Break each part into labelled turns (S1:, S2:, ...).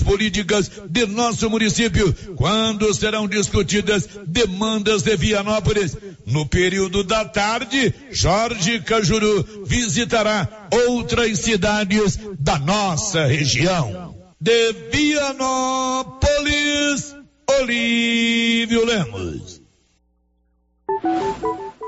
S1: políticas de nosso município, quando serão discutidas demandas de Vianópolis. No período da tarde, Jorge Cajuru visitará outras cidades da nossa região. De Vianópolis, Olívio Lemos.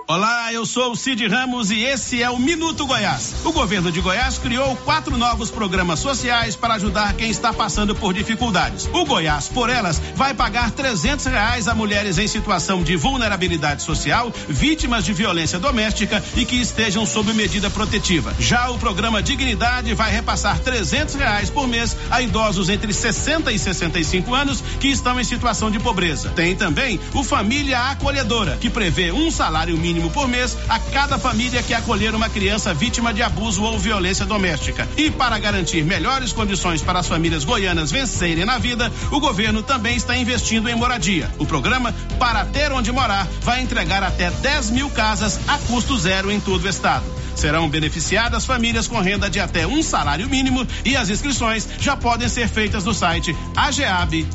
S2: Olá, eu sou o Cid Ramos e esse é o Minuto Goiás. O governo de Goiás criou quatro novos programas sociais para ajudar quem está passando por dificuldades. O Goiás, por elas, vai pagar trezentos reais a mulheres em situação de vulnerabilidade social, vítimas de violência doméstica e que estejam sob medida protetiva. Já o programa Dignidade vai repassar trezentos reais por mês a idosos entre 60 e 65 anos que estão em situação de pobreza. Tem também o Família Acolhedora, que prevê um salário mínimo mínimo por mês a cada família que acolher uma criança vítima de abuso ou violência doméstica. E para garantir melhores condições para as famílias goianas vencerem na vida, o governo também está investindo em moradia. O programa Para Ter Onde Morar vai entregar até 10 mil casas a custo zero em todo o estado. Serão beneficiadas famílias com renda de até um salário mínimo e as inscrições já podem ser feitas no site ageab.gov.br.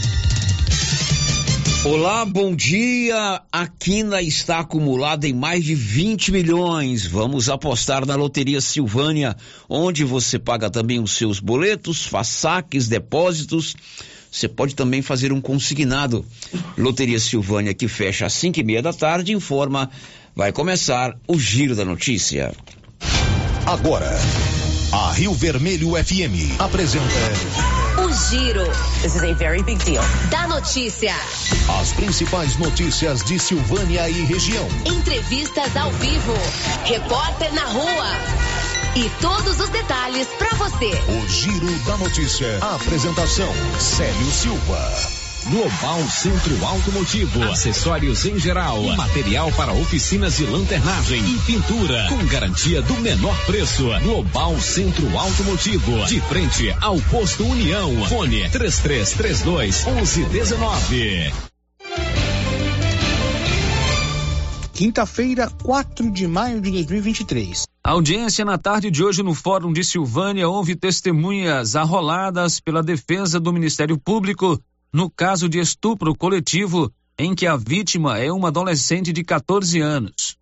S3: Olá, bom dia. A Quina está acumulada em mais de 20 milhões. Vamos apostar na Loteria Silvânia, onde você paga também os seus boletos, faz saques, depósitos. Você pode também fazer um consignado. Loteria Silvânia, que fecha às 5 e meia da tarde, informa. Vai começar o Giro da Notícia.
S4: Agora, a Rio Vermelho FM apresenta.
S5: Giro. This is a very big deal. Da notícia.
S4: As principais notícias de Silvânia e região.
S5: Entrevistas ao vivo. Repórter na rua. E todos os detalhes para você.
S4: O Giro da Notícia. A apresentação: Célio Silva.
S6: Global Centro Automotivo, acessórios em geral, material para oficinas de lanternagem e pintura, com garantia do menor preço. Global Centro Automotivo, de frente ao posto União. Fone 3332 1119.
S7: Quinta-feira, 4 de maio de 2023.
S8: A audiência na tarde de hoje no Fórum de Silvânia houve testemunhas arroladas pela defesa do Ministério Público no caso de estupro coletivo em que a vítima é uma adolescente de 14 anos.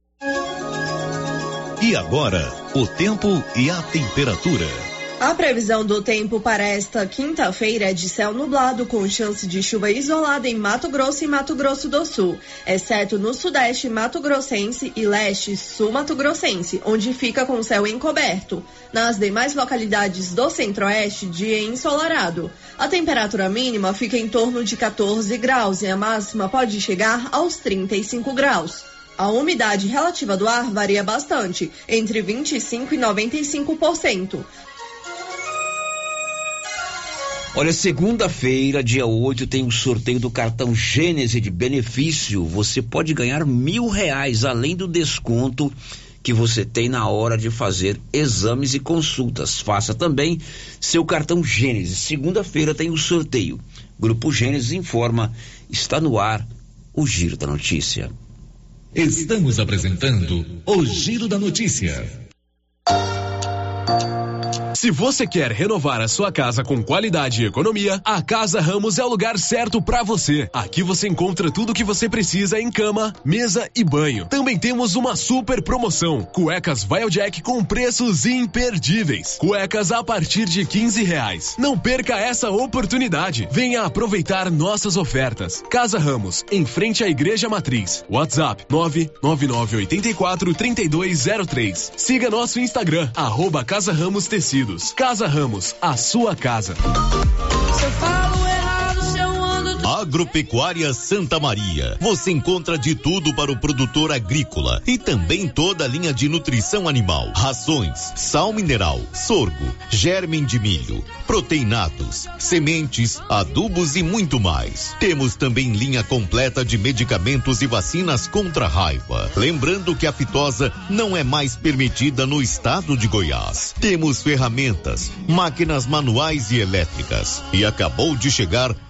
S4: E agora, o tempo e a temperatura.
S9: A previsão do tempo para esta quinta-feira é de céu nublado com chance de chuva isolada em Mato Grosso e Mato Grosso do Sul, exceto no sudeste Mato Grossense e leste sul Mato Grossense, onde fica com céu encoberto. Nas demais localidades do centro-oeste, dia ensolarado. A temperatura mínima fica em torno de 14 graus e a máxima pode chegar aos 35 graus. A umidade relativa do ar varia bastante, entre 25 e 95%.
S3: Olha, segunda-feira, dia 8, tem o sorteio do cartão Gênese de benefício. Você pode ganhar mil reais, além do desconto que você tem na hora de fazer exames e consultas. Faça também seu cartão Gênesis. Segunda-feira tem o sorteio. Grupo Gênesis informa, está no ar o Giro da Notícia.
S4: Estamos apresentando o Giro da Notícia.
S10: Se você quer renovar a sua casa com qualidade e economia, a Casa Ramos é o lugar certo para você. Aqui você encontra tudo o que você precisa em cama, mesa e banho. Também temos uma super promoção: cuecas Jack com preços imperdíveis. Cuecas a partir de 15 reais. Não perca essa oportunidade. Venha aproveitar nossas ofertas. Casa Ramos, em frente à Igreja Matriz. WhatsApp 99984 3203. Siga nosso Instagram, arroba Casa Ramos Casa Ramos, a sua casa.
S11: Agropecuária Santa Maria. Você encontra de tudo para o produtor agrícola e também toda a linha de nutrição animal, rações, sal mineral, sorgo, germen de milho, proteinados, sementes, adubos e muito mais. Temos também linha completa de medicamentos e vacinas contra a raiva. Lembrando que a fitosa não é mais permitida no estado de Goiás. Temos ferramentas, máquinas manuais e elétricas. E acabou de chegar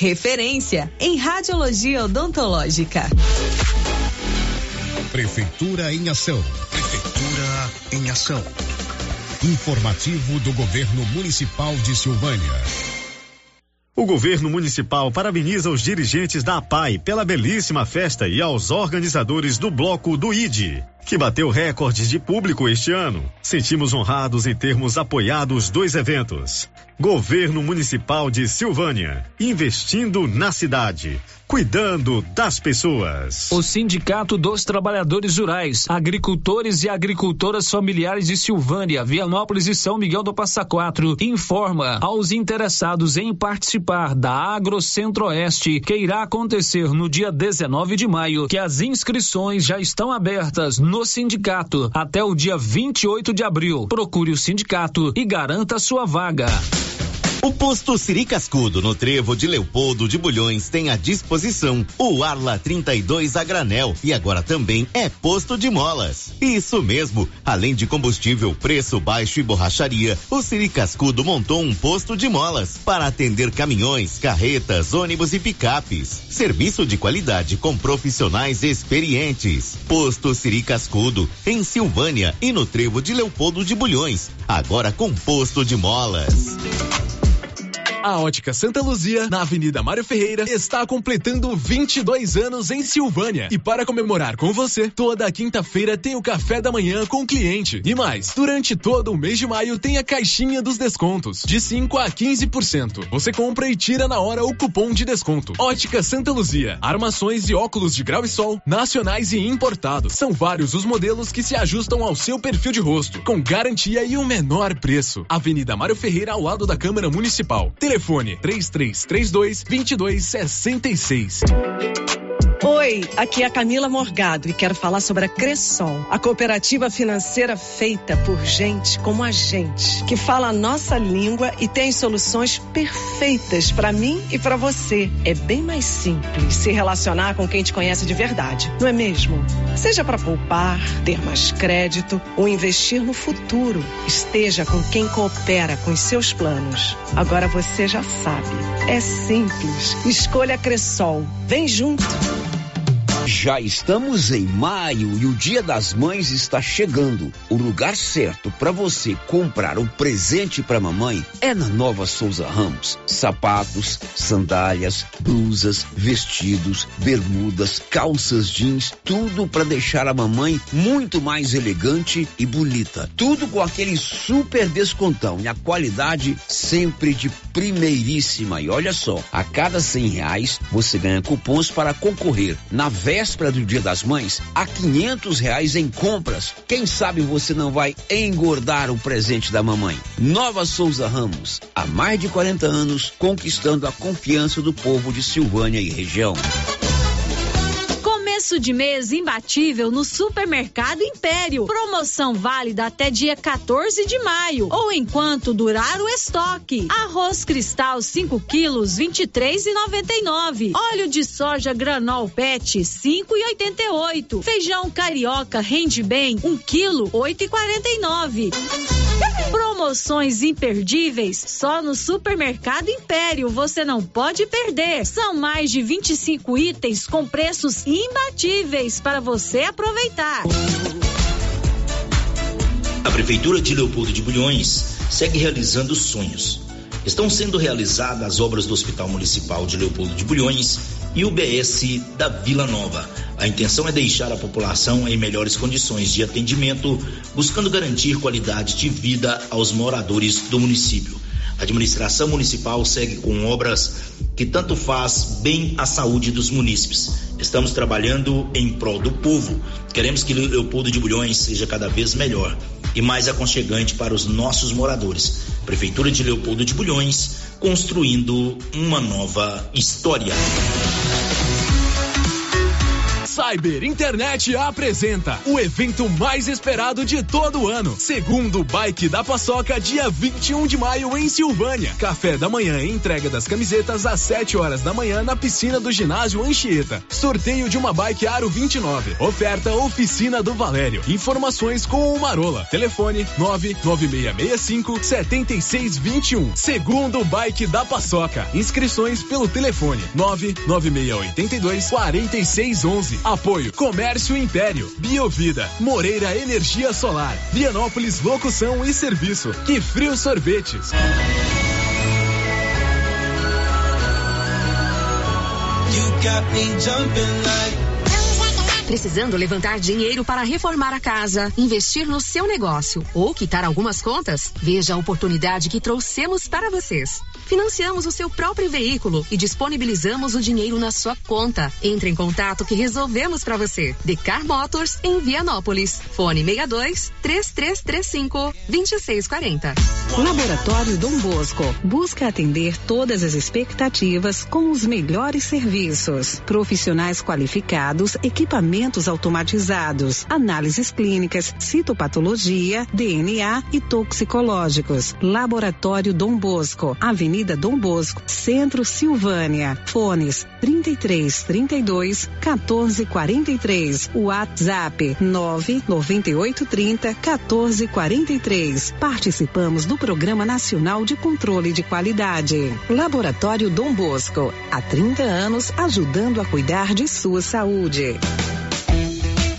S5: referência em radiologia odontológica.
S12: Prefeitura em ação. Prefeitura em ação. Informativo do Governo Municipal de Silvânia.
S13: O governo municipal parabeniza os dirigentes da APAI pela belíssima festa e aos organizadores do bloco do ID, que bateu recordes de público este ano. Sentimos honrados em termos apoiado os dois eventos. Governo Municipal de Silvânia, investindo na cidade, cuidando das pessoas.
S8: O Sindicato dos Trabalhadores Rurais, Agricultores e Agricultoras Familiares de Silvânia, Vianópolis e São Miguel do Passa Quatro informa aos interessados em participar da Agro Centro-Oeste, que irá acontecer no dia 19 de maio, que as inscrições já estão abertas no sindicato até o dia 28 de abril. Procure o sindicato e garanta sua vaga.
S11: O posto Siri Cascudo, no trevo de Leopoldo de Bulhões, tem à disposição o Arla 32 a granel e agora também é posto de molas. Isso mesmo, além de combustível, preço baixo e borracharia, o Siri Cascudo montou um posto de molas para atender caminhões, carretas, ônibus e picapes. Serviço de qualidade com profissionais experientes. Posto Siri Cascudo, em Silvânia e no trevo de Leopoldo de Bulhões, agora com posto de molas.
S10: A Ótica Santa Luzia, na Avenida Mário Ferreira, está completando 22 anos em Silvânia. E para comemorar com você, toda quinta-feira tem o café da manhã com o cliente. E mais, durante todo o mês de maio tem a caixinha dos descontos, de 5 a 15%. Você compra e tira na hora o cupom de desconto. Ótica Santa Luzia, armações e óculos de grau e sol, nacionais e importados. São vários os modelos que se ajustam ao seu perfil de rosto, com garantia e o um menor preço. Avenida Mário Ferreira, ao lado da Câmara Municipal. Telefone 3332 2266.
S14: Oi, aqui é a Camila Morgado e quero falar sobre a Cressol, a cooperativa financeira feita por gente como a gente, que fala a nossa língua e tem soluções perfeitas para mim e para você. É bem mais simples se relacionar com quem te conhece de verdade, não é mesmo? Seja para poupar, ter mais crédito ou investir no futuro, esteja com quem coopera com os seus planos. Agora você já sabe, é simples. Escolha a Cressol. Vem junto.
S3: Já estamos em maio e o Dia das Mães está chegando. O lugar certo para você comprar um presente para mamãe é na Nova Souza Ramos. Sapatos, sandálias, blusas, vestidos, bermudas, calças jeans, tudo para deixar a mamãe muito mais elegante e bonita. Tudo com aquele super descontão e a qualidade sempre de primeiríssima. E olha só, a cada cem reais você ganha cupons para concorrer na véspera do Dia das Mães a quinhentos reais em compras. Quem sabe você não vai engordar o presente da mamãe. Nova Souza Ramos, há mais de 40 anos conquistando a confiança do povo de Silvânia e região.
S15: Começo de mês imbatível no Supermercado Império. Promoção válida até dia 14 de maio ou enquanto durar o estoque. Arroz Cristal 5 quilos 23,99. Óleo de soja Granol PET 5,88. Feijão carioca rende bem 1 quilo 8,49. Promoções imperdíveis só no Supermercado Império. Você não pode perder. São mais de 25 itens com preços imbatíveis para você aproveitar.
S16: A Prefeitura de Leopoldo de Bulhões segue realizando sonhos. Estão sendo realizadas as obras do Hospital Municipal de Leopoldo de Bulhões e o BS da Vila Nova. A intenção é deixar a população em melhores condições de atendimento, buscando garantir qualidade de vida aos moradores do município. A administração municipal segue com obras que tanto faz bem à saúde dos munícipes. Estamos trabalhando em prol do povo. Queremos que Leopoldo de Bulhões seja cada vez melhor e mais aconchegante para os nossos moradores. Prefeitura de Leopoldo de Bulhões, construindo uma nova história.
S10: Cyber Internet apresenta o evento mais esperado de todo o ano. Segundo Bike da Paçoca, dia 21 de maio em Silvânia. Café da manhã e entrega das camisetas às 7 horas da manhã na piscina do ginásio Anchieta. Sorteio de uma bike Aro 29. Oferta Oficina do Valério. Informações com o Marola. Telefone 99665 7621. Segundo Bike da Paçoca. Inscrições pelo telefone 99682 4611. Apoio Comércio Império, Biovida, Moreira Energia Solar, Vianópolis Locução e Serviço, Que Frio Sorvetes.
S5: Precisando levantar dinheiro para reformar a casa, investir no seu negócio ou quitar algumas contas? Veja a oportunidade que trouxemos para vocês. Financiamos o seu próprio veículo e disponibilizamos o dinheiro na sua conta. Entre em contato que resolvemos para você. Decar Motors em Vianópolis. Fone 62 3335 2640.
S17: Laboratório Dom Bosco busca atender todas as expectativas com os melhores serviços. Profissionais qualificados, equipamentos automatizados, análises clínicas, citopatologia, DNA e toxicológicos. Laboratório Dom Bosco, Avenida Avenida Dom Bosco, Centro Silvânia. Fones 33 32 14 43. WhatsApp 9 98 30 14 43. Participamos do Programa Nacional de Controle de Qualidade. Laboratório Dom Bosco, há 30 anos ajudando a cuidar de sua saúde.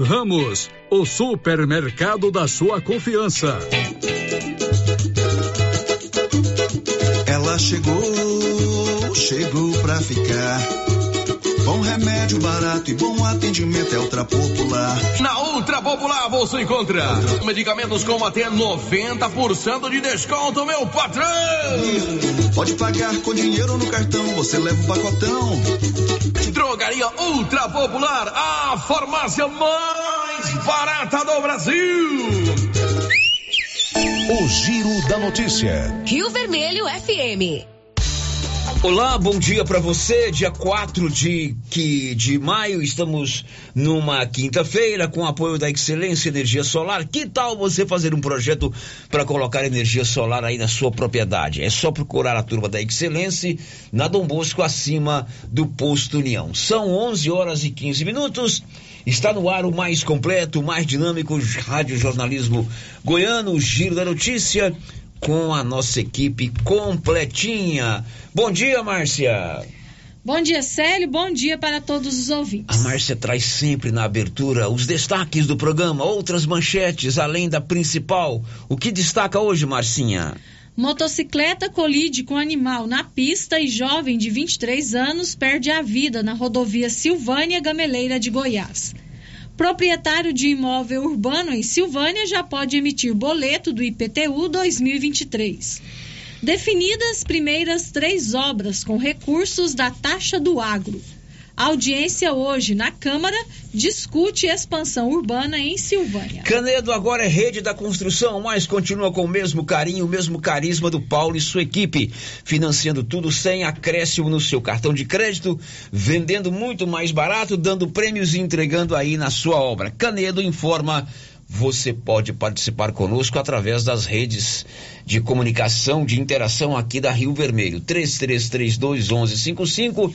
S18: Ramos, o supermercado da sua confiança.
S19: Ela chegou, chegou pra ficar. Bom remédio barato e bom atendimento é Ultra Popular.
S20: Na Ultra Popular você encontra Ultra. medicamentos com até 90% de desconto, meu patrão!
S19: Pode pagar com dinheiro no cartão, você leva o pacotão.
S20: Drogaria Ultra Popular, a farmácia mais barata do Brasil.
S21: O Giro da Notícia.
S5: Rio Vermelho FM.
S3: Olá, bom dia para você. Dia 4 de, que, de maio, estamos numa quinta-feira com apoio da Excelência Energia Solar. Que tal você fazer um projeto para colocar energia solar aí na sua propriedade? É só procurar a turma da Excelência na Dom Bosco, acima do Posto União. São 11 horas e 15 minutos. Está no ar o mais completo, mais dinâmico rádio jornalismo goiano, o Giro da Notícia com a nossa equipe completinha. Bom dia, Márcia.
S15: Bom dia, Célio. Bom dia para todos os ouvintes.
S3: A Márcia traz sempre na abertura os destaques do programa, outras manchetes além da principal. O que destaca hoje, Marcinha?
S15: Motocicleta colide com animal na pista e jovem de 23 anos perde a vida na rodovia Silvânia Gameleira de Goiás. Proprietário de imóvel urbano em Silvânia já pode emitir boleto do IPTU 2023. Definidas primeiras três obras com recursos da taxa do agro. A audiência hoje na Câmara discute expansão urbana em Silvânia.
S3: Canedo agora é rede da construção, mas continua com o mesmo carinho, o mesmo carisma do Paulo e sua equipe, financiando tudo sem acréscimo no seu cartão de crédito, vendendo muito mais barato, dando prêmios e entregando aí na sua obra. Canedo informa você pode participar conosco através das redes de comunicação, de interação aqui da Rio Vermelho. 3332 1155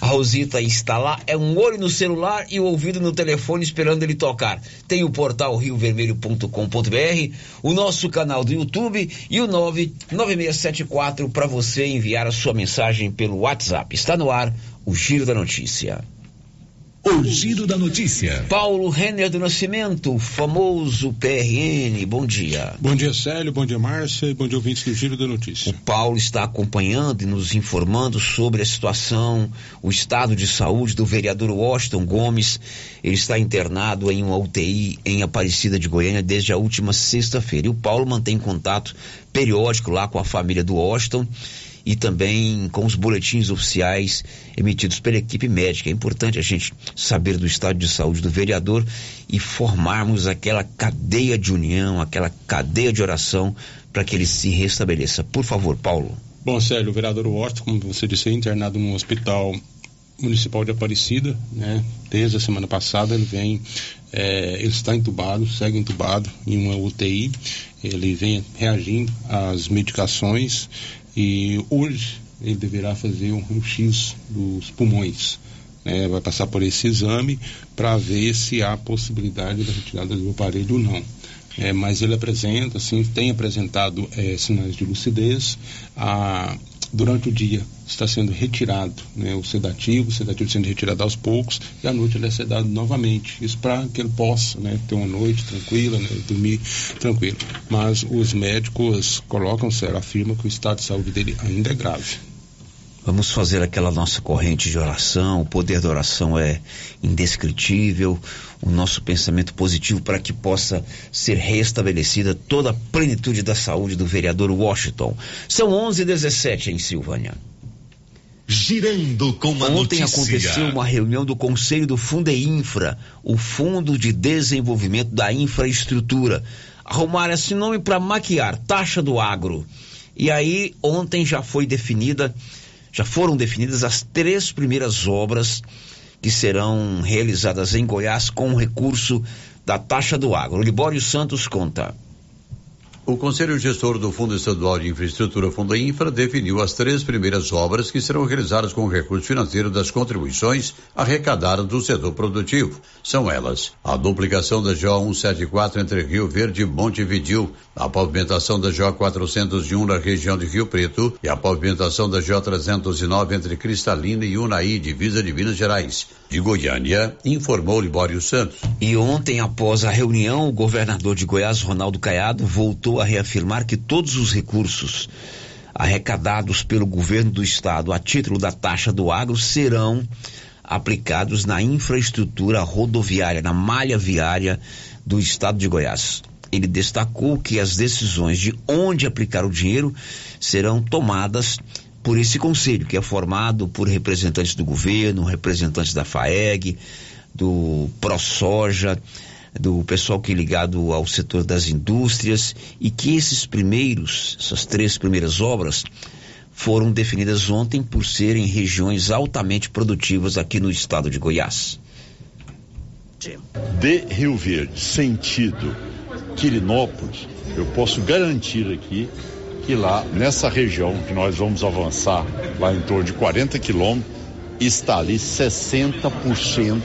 S3: a Rosita está lá, é um olho no celular e o ouvido no telefone esperando ele tocar. Tem o portal riovermelho.com.br, o nosso canal do YouTube e o 99674 para você enviar a sua mensagem pelo WhatsApp. Está no ar o Giro da Notícia.
S12: O Giro da Notícia.
S3: Paulo Renner do Nascimento, famoso PRN, bom dia.
S22: Bom dia, Célio, bom dia, Márcia, e bom dia, ouvintes do Giro da Notícia.
S3: O Paulo está acompanhando e nos informando sobre a situação, o estado de saúde do vereador Washington Gomes. Ele está internado em uma UTI em Aparecida de Goiânia desde a última sexta-feira. E o Paulo mantém contato periódico lá com a família do Washington e também com os boletins oficiais emitidos pela equipe médica. É importante a gente saber do estado de saúde do vereador e formarmos aquela cadeia de união, aquela cadeia de oração para que ele se restabeleça. Por favor, Paulo.
S22: Bom, Célio, o vereador Washington, como você disse, é internado no hospital municipal de Aparecida, né? Desde a semana passada ele vem, é, ele está entubado, segue entubado em uma UTI. Ele vem reagindo às medicações e hoje ele deverá fazer um raio-x dos pulmões. Né? Vai passar por esse exame para ver se há possibilidade da retirada do aparelho ou não. É, mas ele apresenta, assim, tem apresentado é, sinais de lucidez. A, durante o dia está sendo retirado né, o sedativo, o sedativo sendo retirado aos poucos, e à noite ele é sedado novamente. Isso para que ele possa né, ter uma noite tranquila, né, dormir tranquilo. Mas os médicos colocam, sério, afirmam que o estado de saúde dele ainda é grave.
S3: Vamos fazer aquela nossa corrente de oração. O poder da oração é indescritível. O nosso pensamento positivo para que possa ser restabelecida toda a plenitude da saúde do vereador Washington. São 11:17 em Silvânia.
S12: Girando com a
S3: Ontem
S12: notícia.
S3: aconteceu uma reunião do Conselho do Fundeinfra, o Fundo de Desenvolvimento da Infraestrutura. Arrumaram esse nome para maquiar taxa do agro. E aí, ontem já foi definida, já foram definidas as três primeiras obras que serão realizadas em Goiás com recurso da taxa do agro. O Libório Santos conta.
S23: O Conselho Gestor do Fundo Estadual de Infraestrutura Fundo Infra definiu as três primeiras obras que serão realizadas com o recurso financeiro das contribuições arrecadadas do setor produtivo. São elas: a duplicação da GO 174 entre Rio Verde e Montevidil, a pavimentação da GO 401 na região de Rio Preto e a pavimentação da GO 309 entre Cristalina e Unai, divisa de Minas Gerais. De Goiânia, informou Libório Santos.
S3: E ontem, após a reunião, o governador de Goiás, Ronaldo Caiado, voltou a reafirmar que todos os recursos arrecadados pelo governo do estado a título da taxa do agro serão aplicados na infraestrutura rodoviária, na malha viária do estado de Goiás. Ele destacou que as decisões de onde aplicar o dinheiro serão tomadas por esse conselho, que é formado por representantes do governo, representantes da FAEG, do ProSoja, do pessoal que é ligado ao setor das indústrias, e que esses primeiros, essas três primeiras obras, foram definidas ontem por serem regiões altamente produtivas aqui no estado de Goiás.
S24: De Rio Verde, sentido Quirinópolis, eu posso garantir aqui que lá nessa região que nós vamos avançar, lá em torno de 40 quilômetros, está ali 60%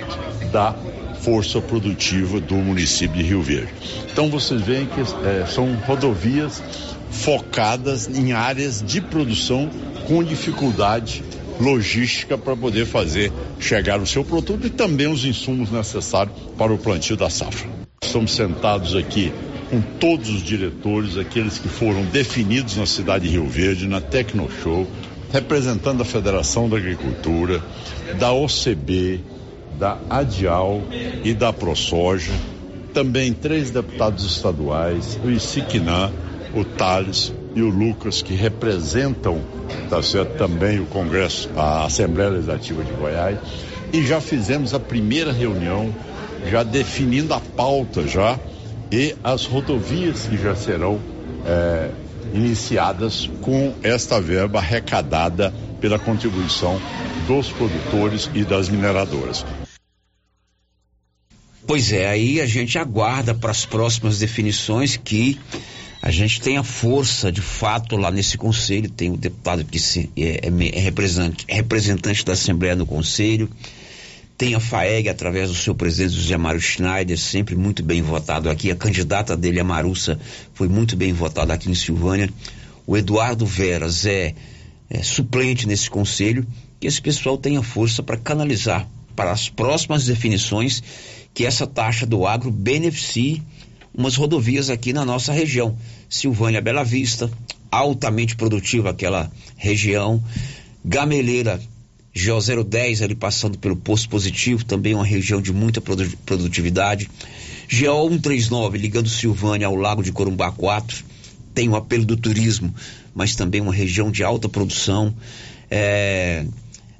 S24: da força produtiva do município de Rio Verde. Então vocês veem que é, são rodovias focadas em áreas de produção com dificuldade logística para poder fazer chegar o seu produto e também os insumos necessários para o plantio da safra. Estamos sentados aqui com todos os diretores, aqueles que foram definidos na cidade de Rio Verde, na Tecnoshow, representando a Federação da Agricultura, da OCB, da ADIAL e da ProSoja, também três deputados estaduais, o Isiquinã, o Thales e o Lucas, que representam tá certo, também o Congresso, a Assembleia Legislativa de Goiás, e já fizemos a primeira reunião, já definindo a pauta já e as rodovias que já serão é, iniciadas com esta verba arrecadada pela contribuição dos produtores e das mineradoras.
S3: Pois é, aí a gente aguarda para as próximas definições que a gente tenha força de fato lá nesse conselho. Tem o deputado que é, é, é representante, representante da Assembleia no conselho. Tem a FAEG através do seu presidente José Mário Schneider, sempre muito bem votado aqui. A candidata dele, a Marussa, foi muito bem votada aqui em Silvânia. O Eduardo Veras é, é suplente nesse conselho. Que esse pessoal tenha força para canalizar para as próximas definições que essa taxa do agro beneficie umas rodovias aqui na nossa região. Silvânia Bela Vista, altamente produtiva aquela região. Gameleira, GO 010 ali passando pelo posto positivo, também uma região de muita produtividade. GO 139 ligando Silvânia ao Lago de Corumbá 4, tem o apelo do turismo, mas também uma região de alta produção. É,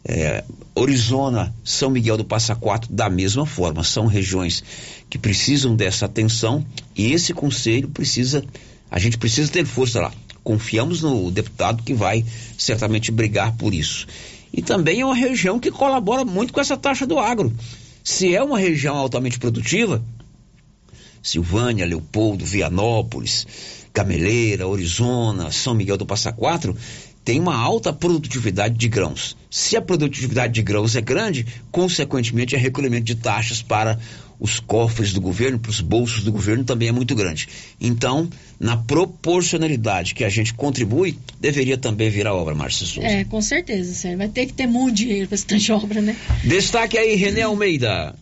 S3: é, Orizona, São Miguel do Passa Quatro, da mesma forma, são regiões que precisam dessa atenção e esse conselho precisa, a gente precisa ter força lá. Confiamos no deputado que vai certamente brigar por isso. E também é uma região que colabora muito com essa taxa do agro. Se é uma região altamente produtiva, Silvânia, Leopoldo, Vianópolis, Cameleira, Orizona, São Miguel do Passa Quatro, tem uma alta produtividade de grãos. Se a produtividade de grãos é grande, consequentemente, o recolhimento de taxas para os cofres do governo, para os bolsos do governo também é muito grande. Então, na proporcionalidade que a gente contribui, deveria também vir a obra, Márcia Souza.
S15: É, com certeza, Sérgio. Vai ter que ter muito dinheiro para essa obra, né?
S3: Destaque aí, René Almeida.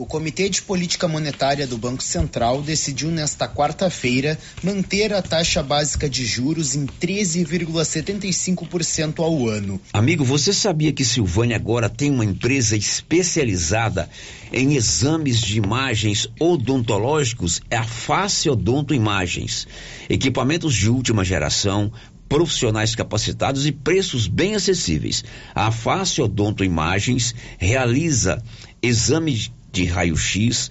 S25: O Comitê de Política Monetária do Banco Central decidiu nesta quarta-feira manter a taxa básica de juros em 13,75% ao ano.
S3: Amigo, você sabia que Silvânia agora tem uma empresa especializada em exames de imagens odontológicos? É a Face Odonto Imagens. Equipamentos de última geração, profissionais capacitados e preços bem acessíveis. A Face Odonto Imagens realiza exames de raio-x,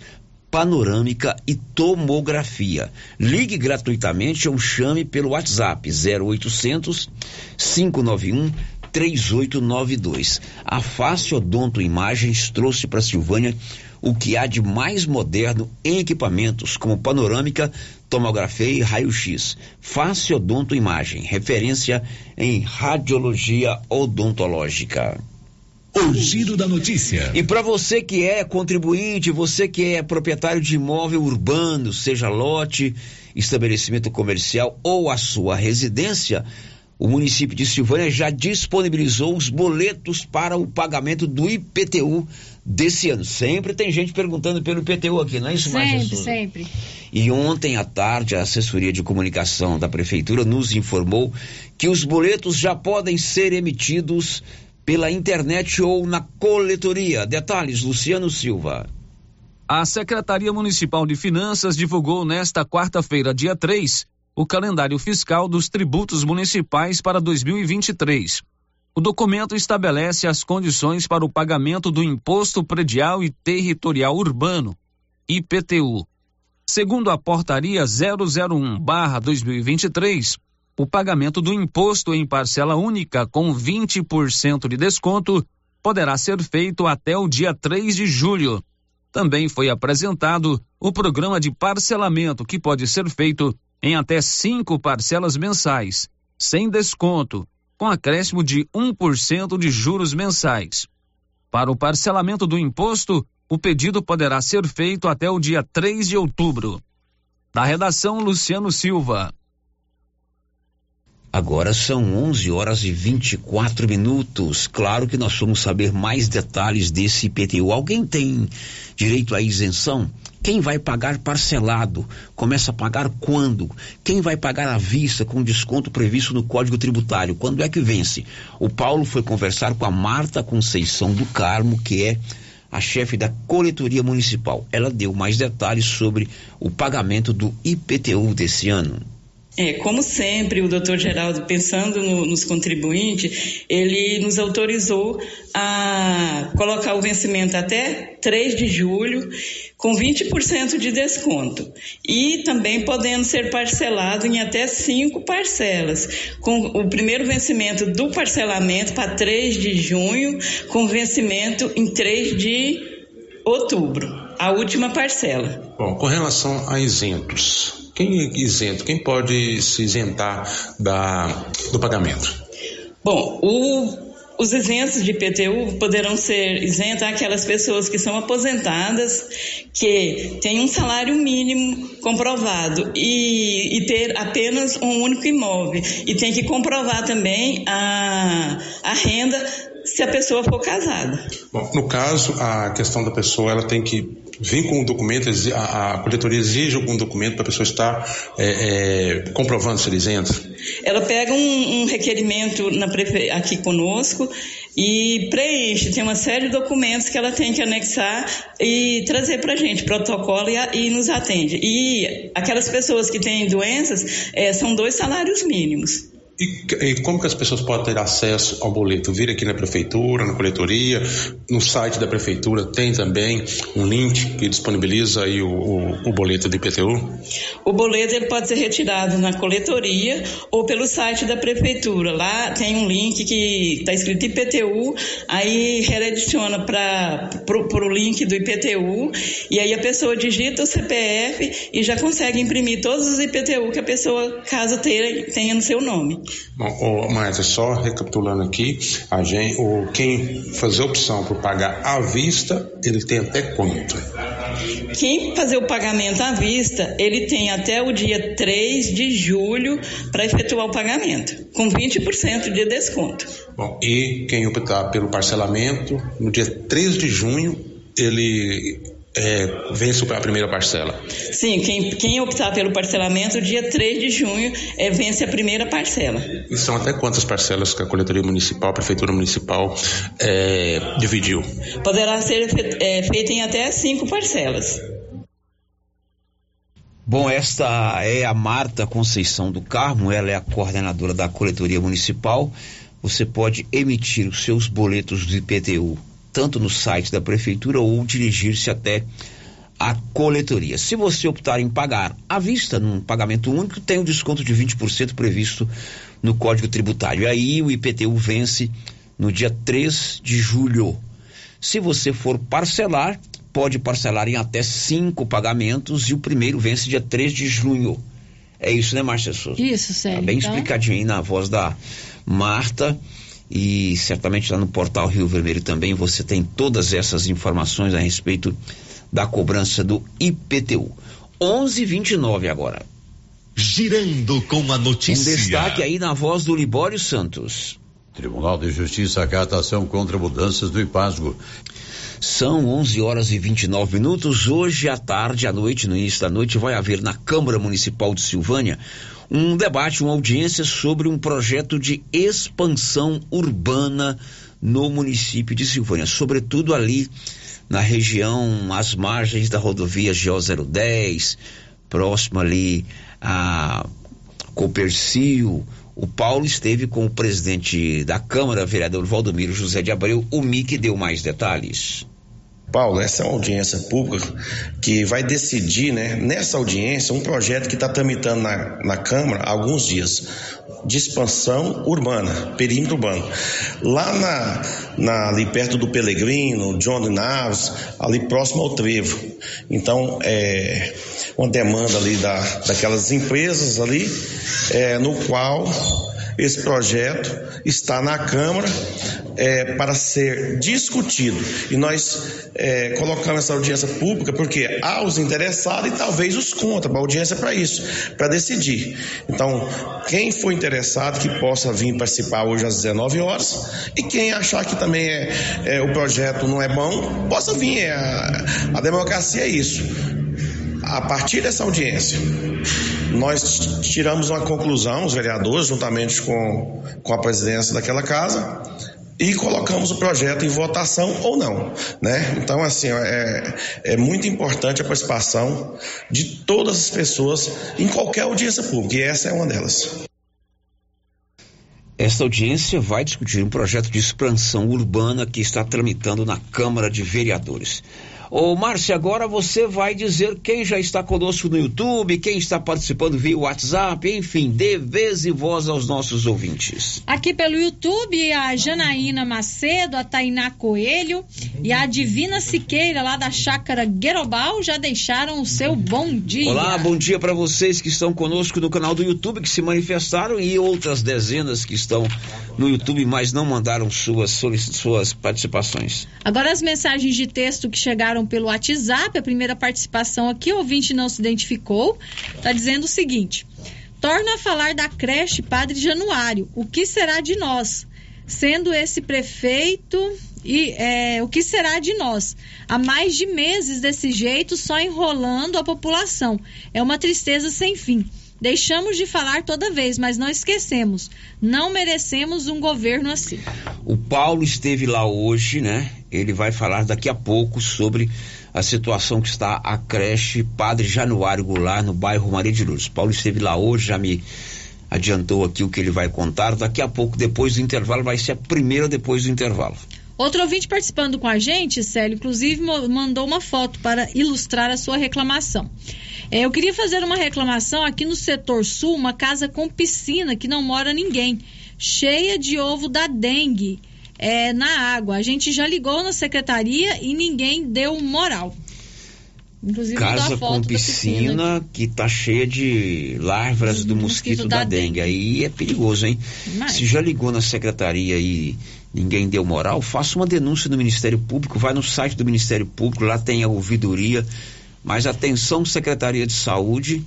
S3: panorâmica e tomografia. Ligue gratuitamente ou chame pelo WhatsApp 0800 591 3892. A Fácil Odonto Imagens trouxe para Silvânia o que há de mais moderno em equipamentos como panorâmica, tomografia e raio-x. Fácil Odonto Imagem, referência em radiologia odontológica.
S12: O giro da notícia.
S3: E para você que é contribuinte, você que é proprietário de imóvel urbano, seja lote, estabelecimento comercial ou a sua residência, o município de Silvânia já disponibilizou os boletos para o pagamento do IPTU desse ano. Sempre tem gente perguntando pelo IPTU aqui, não é isso,
S15: Sempre, Sempre, sempre.
S3: E ontem à tarde, a assessoria de comunicação da prefeitura nos informou que os boletos já podem ser emitidos pela internet ou na coletoria. Detalhes, Luciano Silva.
S8: A Secretaria Municipal de Finanças divulgou nesta quarta-feira, dia 3, o calendário fiscal dos tributos municipais para 2023. O documento estabelece as condições para o pagamento do Imposto Predial e Territorial Urbano, IPTU. Segundo a portaria 001/2023, o pagamento do imposto em parcela única com 20% de desconto poderá ser feito até o dia 3 de julho. Também foi apresentado o programa de parcelamento que pode ser feito em até cinco parcelas mensais, sem desconto, com acréscimo de 1% de juros mensais. Para o parcelamento do imposto, o pedido poderá ser feito até o dia 3 de outubro. Da redação Luciano Silva.
S3: Agora são 11 horas e 24 minutos. Claro que nós vamos saber mais detalhes desse IPTU. Alguém tem direito à isenção? Quem vai pagar parcelado? Começa a pagar quando? Quem vai pagar à vista com desconto previsto no Código Tributário? Quando é que vence? O Paulo foi conversar com a Marta Conceição do Carmo, que é a chefe da coletoria municipal. Ela deu mais detalhes sobre o pagamento do IPTU desse ano.
S26: É, como sempre, o doutor Geraldo, pensando no, nos contribuintes, ele nos autorizou a colocar o vencimento até 3 de julho, com 20% de desconto. E também podendo ser parcelado em até cinco parcelas, com o primeiro vencimento do parcelamento para 3 de junho, com vencimento em 3 de outubro, a última parcela.
S22: Bom, com relação a isentos, quem é isento? Quem pode se isentar da, do pagamento?
S26: Bom, o os isentos de IPTU poderão ser isentos aquelas pessoas que são aposentadas, que têm um salário mínimo comprovado e, e, ter apenas um único imóvel. E tem que comprovar também a, a renda se a pessoa for casada.
S22: Bom, no caso, a questão da pessoa, ela tem que vir com um documento, a, a coletoria exige algum documento para a pessoa estar é, é, comprovando ser isenta?
S26: Ela pega um, um requerimento na aqui conosco e preenche, tem uma série de documentos que ela tem que anexar e trazer para a gente, protocolo e, e, nos atende. E aquelas pessoas que têm doenças é, são dois salários mínimos.
S22: E, e, como que as pessoas podem ter acesso ao boleto? Vir aqui na prefeitura, na coletoria, no site da prefeitura tem também um link que disponibiliza aí o, o, o boleto do IPTU?
S26: O boleto ele pode ser retirado na coletoria ou pelo site da prefeitura. Lá tem um link que está escrito IPTU, aí readiciona para o link do IPTU e aí a pessoa digita o CPF e já consegue imprimir todos os IPTU que a pessoa, caso tenha, tenha no seu nome.
S22: Bom, mas é só recapitulando aqui, a gente, o, quem fazer opção por pagar à vista, ele tem até quanto?
S26: Quem fazer o pagamento à vista, ele tem até o dia 3 de julho para efetuar o pagamento, com 20% de desconto.
S22: Bom, e quem optar pelo parcelamento, no dia 3 de junho, ele é, vence a primeira parcela.
S26: Sim, quem, quem optar pelo parcelamento, dia 3 de junho, é, vence a primeira parcela.
S22: E são até quantas parcelas que a coletoria municipal, a prefeitura municipal é, dividiu?
S26: Poderá ser é, feita em até cinco parcelas.
S3: Bom, esta é a Marta Conceição do Carmo, ela é a coordenadora da coletoria municipal. Você pode emitir os seus boletos do IPTU tanto no site da prefeitura ou dirigir-se até a coletoria. Se você optar em pagar à vista, num pagamento único, tem um desconto de 20% previsto no Código Tributário. E aí o IPTU vence no dia 3 de julho. Se você for parcelar, pode parcelar em até cinco pagamentos e o primeiro vence dia 3 de junho. É isso, né, Márcia Souza?
S15: Isso, Sérgio.
S3: Tá bem
S15: então...
S3: explicadinho aí na voz da Marta e certamente lá no portal Rio Vermelho também você tem todas essas informações a respeito da cobrança do IPTU. 11:29 agora.
S11: Girando com a notícia.
S3: Um destaque aí na voz do Libório Santos.
S23: Tribunal de Justiça acata ação contra mudanças do IPASGO.
S3: São 11 horas e 29 minutos. Hoje à tarde, à noite, no início da noite, vai haver na Câmara Municipal de Silvânia um debate, uma audiência sobre um projeto de expansão urbana no município de Silvânia, sobretudo ali na região, às margens da rodovia GO 010, próximo ali a Copercil. O Paulo esteve com o presidente da Câmara, vereador Valdomiro José de Abreu. O MIC deu mais detalhes.
S27: Paulo, essa é uma audiência pública que vai decidir, né, nessa audiência, um projeto que está tramitando na, na Câmara há alguns dias, de expansão urbana, perímetro urbano. Lá na, na, ali perto do Pelegrino, John Naves, ali próximo ao Trevo. Então, é uma demanda ali da, daquelas empresas ali, é, no qual esse projeto está na Câmara é, para ser discutido. E nós é, colocamos essa audiência pública porque há os interessados e talvez os contra, a audiência para isso, para decidir. Então, quem for interessado que possa vir participar hoje às 19 horas e quem achar que também é, é o projeto não é bom, possa vir. É, a, a democracia é isso. A partir dessa audiência, nós tiramos uma conclusão, os vereadores, juntamente com, com a presidência daquela casa, e colocamos o projeto em votação ou não, né? Então, assim, é, é muito importante a participação de todas as pessoas em qualquer audiência pública, e essa é uma delas.
S3: Esta audiência vai discutir um projeto de expansão urbana que está tramitando na Câmara de Vereadores. Ô, Márcia, agora você vai dizer quem já está conosco no YouTube, quem está participando via WhatsApp, enfim, dê vez e voz aos nossos ouvintes.
S15: Aqui pelo YouTube, a Janaína Macedo, a Tainá Coelho e a Divina Siqueira, lá da Chácara Guerobal, já deixaram o seu bom dia.
S3: Olá, bom dia para vocês que estão conosco no canal do YouTube, que se manifestaram e outras dezenas que estão no YouTube, mas não mandaram suas, suas participações.
S15: Agora as mensagens de texto que chegaram pelo WhatsApp. A primeira participação aqui, o ouvinte não se identificou, está dizendo o seguinte: torna a falar da creche Padre Januário. O que será de nós? Sendo esse prefeito e é, o que será de nós? Há mais de meses desse jeito, só enrolando a população. É uma tristeza sem fim. Deixamos de falar toda vez, mas não esquecemos. Não merecemos um governo assim.
S3: O Paulo esteve lá hoje, né? Ele vai falar daqui a pouco sobre a situação que está a creche Padre Januário Goulart, no bairro Maria de Lourdes. Paulo esteve lá hoje, já me adiantou aqui o que ele vai contar. Daqui a pouco, depois do intervalo, vai ser a primeira depois do intervalo.
S15: Outro ouvinte participando com a gente, Célio, inclusive mandou uma foto para ilustrar a sua reclamação. É, eu queria fazer uma reclamação aqui no setor sul, uma casa com piscina que não mora ninguém, cheia de ovo da dengue é, na água. A gente já ligou na secretaria e ninguém deu moral.
S3: Inclusive, casa com piscina, piscina que tá cheia de larvas do, do mosquito, mosquito, da, da dengue. dengue. Aí é perigoso, hein? Mas... Se já ligou na secretaria e ninguém deu moral, faça uma denúncia no Ministério Público, vai no site do Ministério Público, lá tem a ouvidoria mas atenção, Secretaria de Saúde,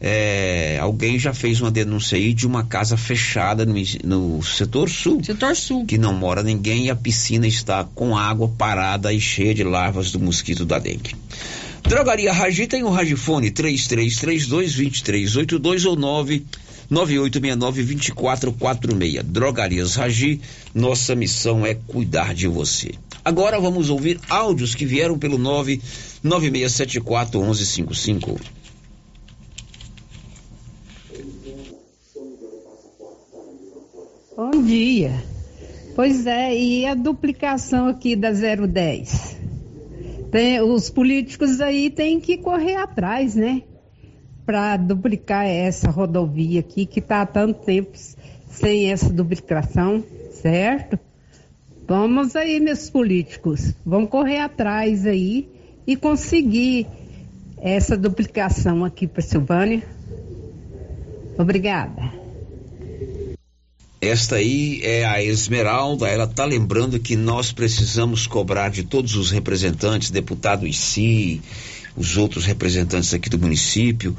S3: é, alguém já fez uma denúncia aí de uma casa fechada no, no, setor sul.
S15: Setor sul.
S3: Que não mora ninguém e a piscina está com água parada e cheia de larvas do mosquito da dengue. Drogaria Ragi tem o Ragifone 3332 2382 ou 9 9869-2446. Drogarias Ragi, nossa missão é cuidar de você. Agora vamos ouvir áudios que vieram pelo 99674 1155.
S28: Bom dia. Pois é, e a duplicação aqui da 010? Tem, os políticos aí têm que correr atrás, né? Para duplicar essa rodovia aqui, que está há tanto tempo sem essa duplicação, certo? Vamos aí, meus políticos, vamos correr atrás aí e conseguir essa duplicação aqui para Silvânia. Obrigada.
S3: Esta aí é a Esmeralda, ela está lembrando que nós precisamos cobrar de todos os representantes, deputado ICI, os outros representantes aqui do município,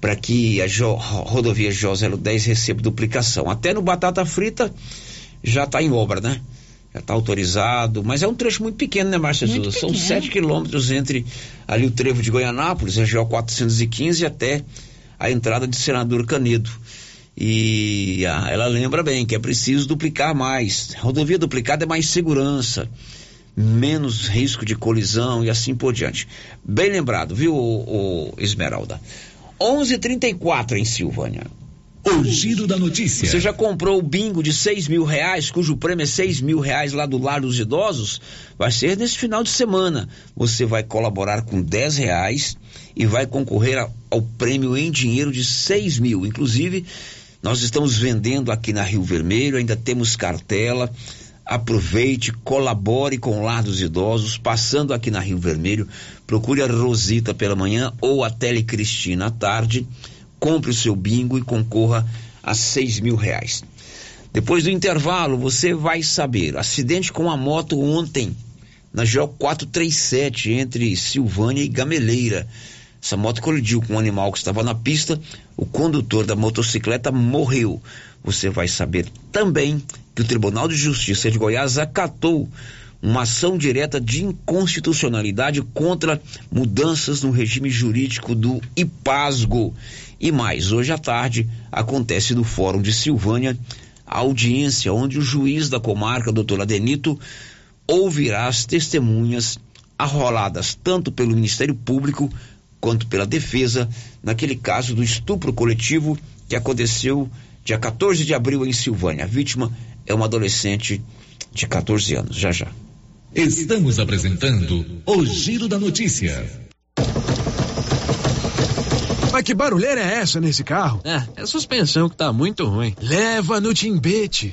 S3: para que a jo, rodovia J010 receba duplicação. Até no Batata Frita já está em obra, né? já está autorizado, mas é um trecho muito pequeno, né, Márcia Souza? São sete quilômetros entre ali o trevo de Goianápolis, a GO 415, até a entrada de Senador Canedo. E ah, ela lembra bem que é preciso duplicar mais. Rodovia duplicada é mais segurança, menos risco de colisão e assim por diante. Bem lembrado, viu, o, o Esmeralda? 11:34 em Silvânia.
S11: O giro da notícia.
S3: Você já comprou o bingo de seis mil reais, cujo prêmio é seis mil reais lá do Lar dos Idosos? Vai ser nesse final de semana. Você vai colaborar com dez reais e vai concorrer ao, prêmio em dinheiro de seis mil. Inclusive, nós estamos vendendo aqui na Rio Vermelho, ainda temos cartela. Aproveite, colabore com o Lar dos Idosos, passando aqui na Rio Vermelho. Procure a Rosita pela manhã ou a Tele Cristina à tarde compre o seu bingo e concorra a seis mil reais. Depois do intervalo, você vai saber. Acidente com a moto ontem, na GO 437, entre Silvânia e Gameleira. Essa moto colidiu com um animal que estava na pista. O condutor da motocicleta morreu. Você vai saber também que o Tribunal de Justiça de Goiás acatou uma ação direta de inconstitucionalidade contra mudanças no regime jurídico do IPASGO. E mais, hoje à tarde acontece no Fórum de Silvânia a audiência onde o juiz da comarca, doutor Adenito, ouvirá as testemunhas arroladas tanto pelo Ministério Público quanto pela defesa naquele caso do estupro coletivo que aconteceu dia 14 de abril em Silvânia. A vítima é uma adolescente de 14 anos. Já já.
S11: Estamos apresentando o Giro da Notícia.
S29: Mas que barulheira é essa nesse carro?
S30: É, é a suspensão que tá muito ruim.
S29: Leva no Timbete.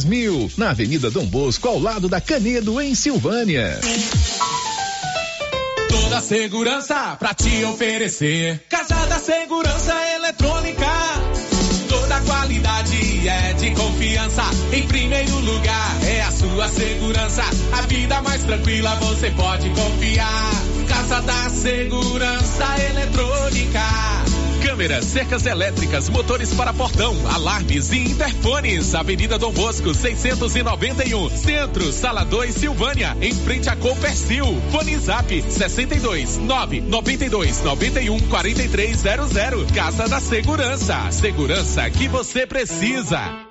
S31: na Avenida Dom Bosco, ao lado da Canedo, em Silvânia.
S32: Toda segurança pra te oferecer. Casa da Segurança Eletrônica. Toda qualidade é de confiança. Em primeiro lugar é a sua segurança. A vida mais tranquila você pode confiar. Casa da Segurança Eletrônica. Câmeras, cercas elétricas, motores para portão, alarmes e interfones. Avenida Dom Bosco, 691. Centro, Sala 2, Silvânia. Em frente a Copercil. Fone Zap, 62 9 92 91 4300. Casa da Segurança. Segurança que você precisa.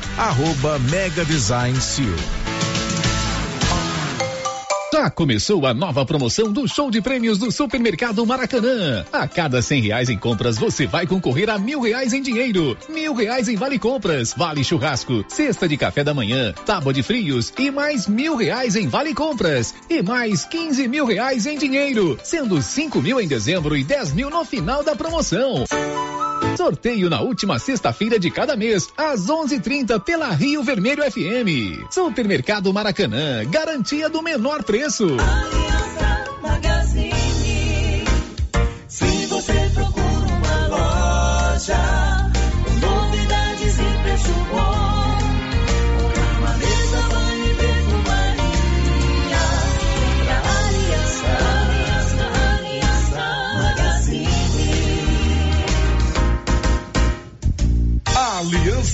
S33: arroba Mega Design Seal.
S31: Já começou a nova promoção do show de prêmios do Supermercado Maracanã. A cada cem reais em compras, você vai concorrer a mil reais em dinheiro, mil reais em vale compras, vale churrasco, cesta de café da manhã, tábua de frios e mais mil reais em vale compras e mais quinze mil reais em dinheiro, sendo cinco mil em dezembro e dez mil no final da promoção. Sorteio na última sexta-feira de cada mês, às 11:30 pela Rio Vermelho FM. Supermercado Maracanã, garantia do menor preço.
S34: Aliança Magazine.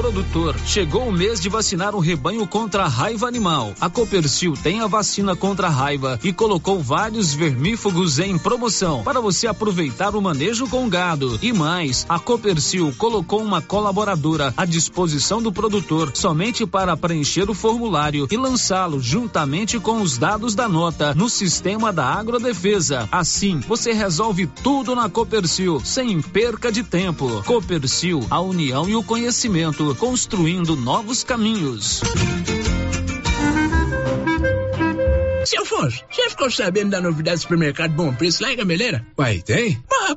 S8: Produtor. Chegou o mês de vacinar o rebanho contra a raiva animal. A Copercil tem a vacina contra a raiva e colocou vários vermífugos em promoção para você aproveitar o manejo com gado. E mais, a Copercil colocou uma colaboradora à disposição do produtor somente para preencher o formulário e lançá-lo juntamente com os dados da nota no sistema da Agrodefesa. Assim, você resolve tudo na Copercil sem perca de tempo. Copercil, a união e o conhecimento, construindo novos caminhos.
S35: Seu Afonso, você ficou sabendo da novidade do supermercado Bom Preço lá em Gameleira?
S36: Uai, tem?
S35: Mas,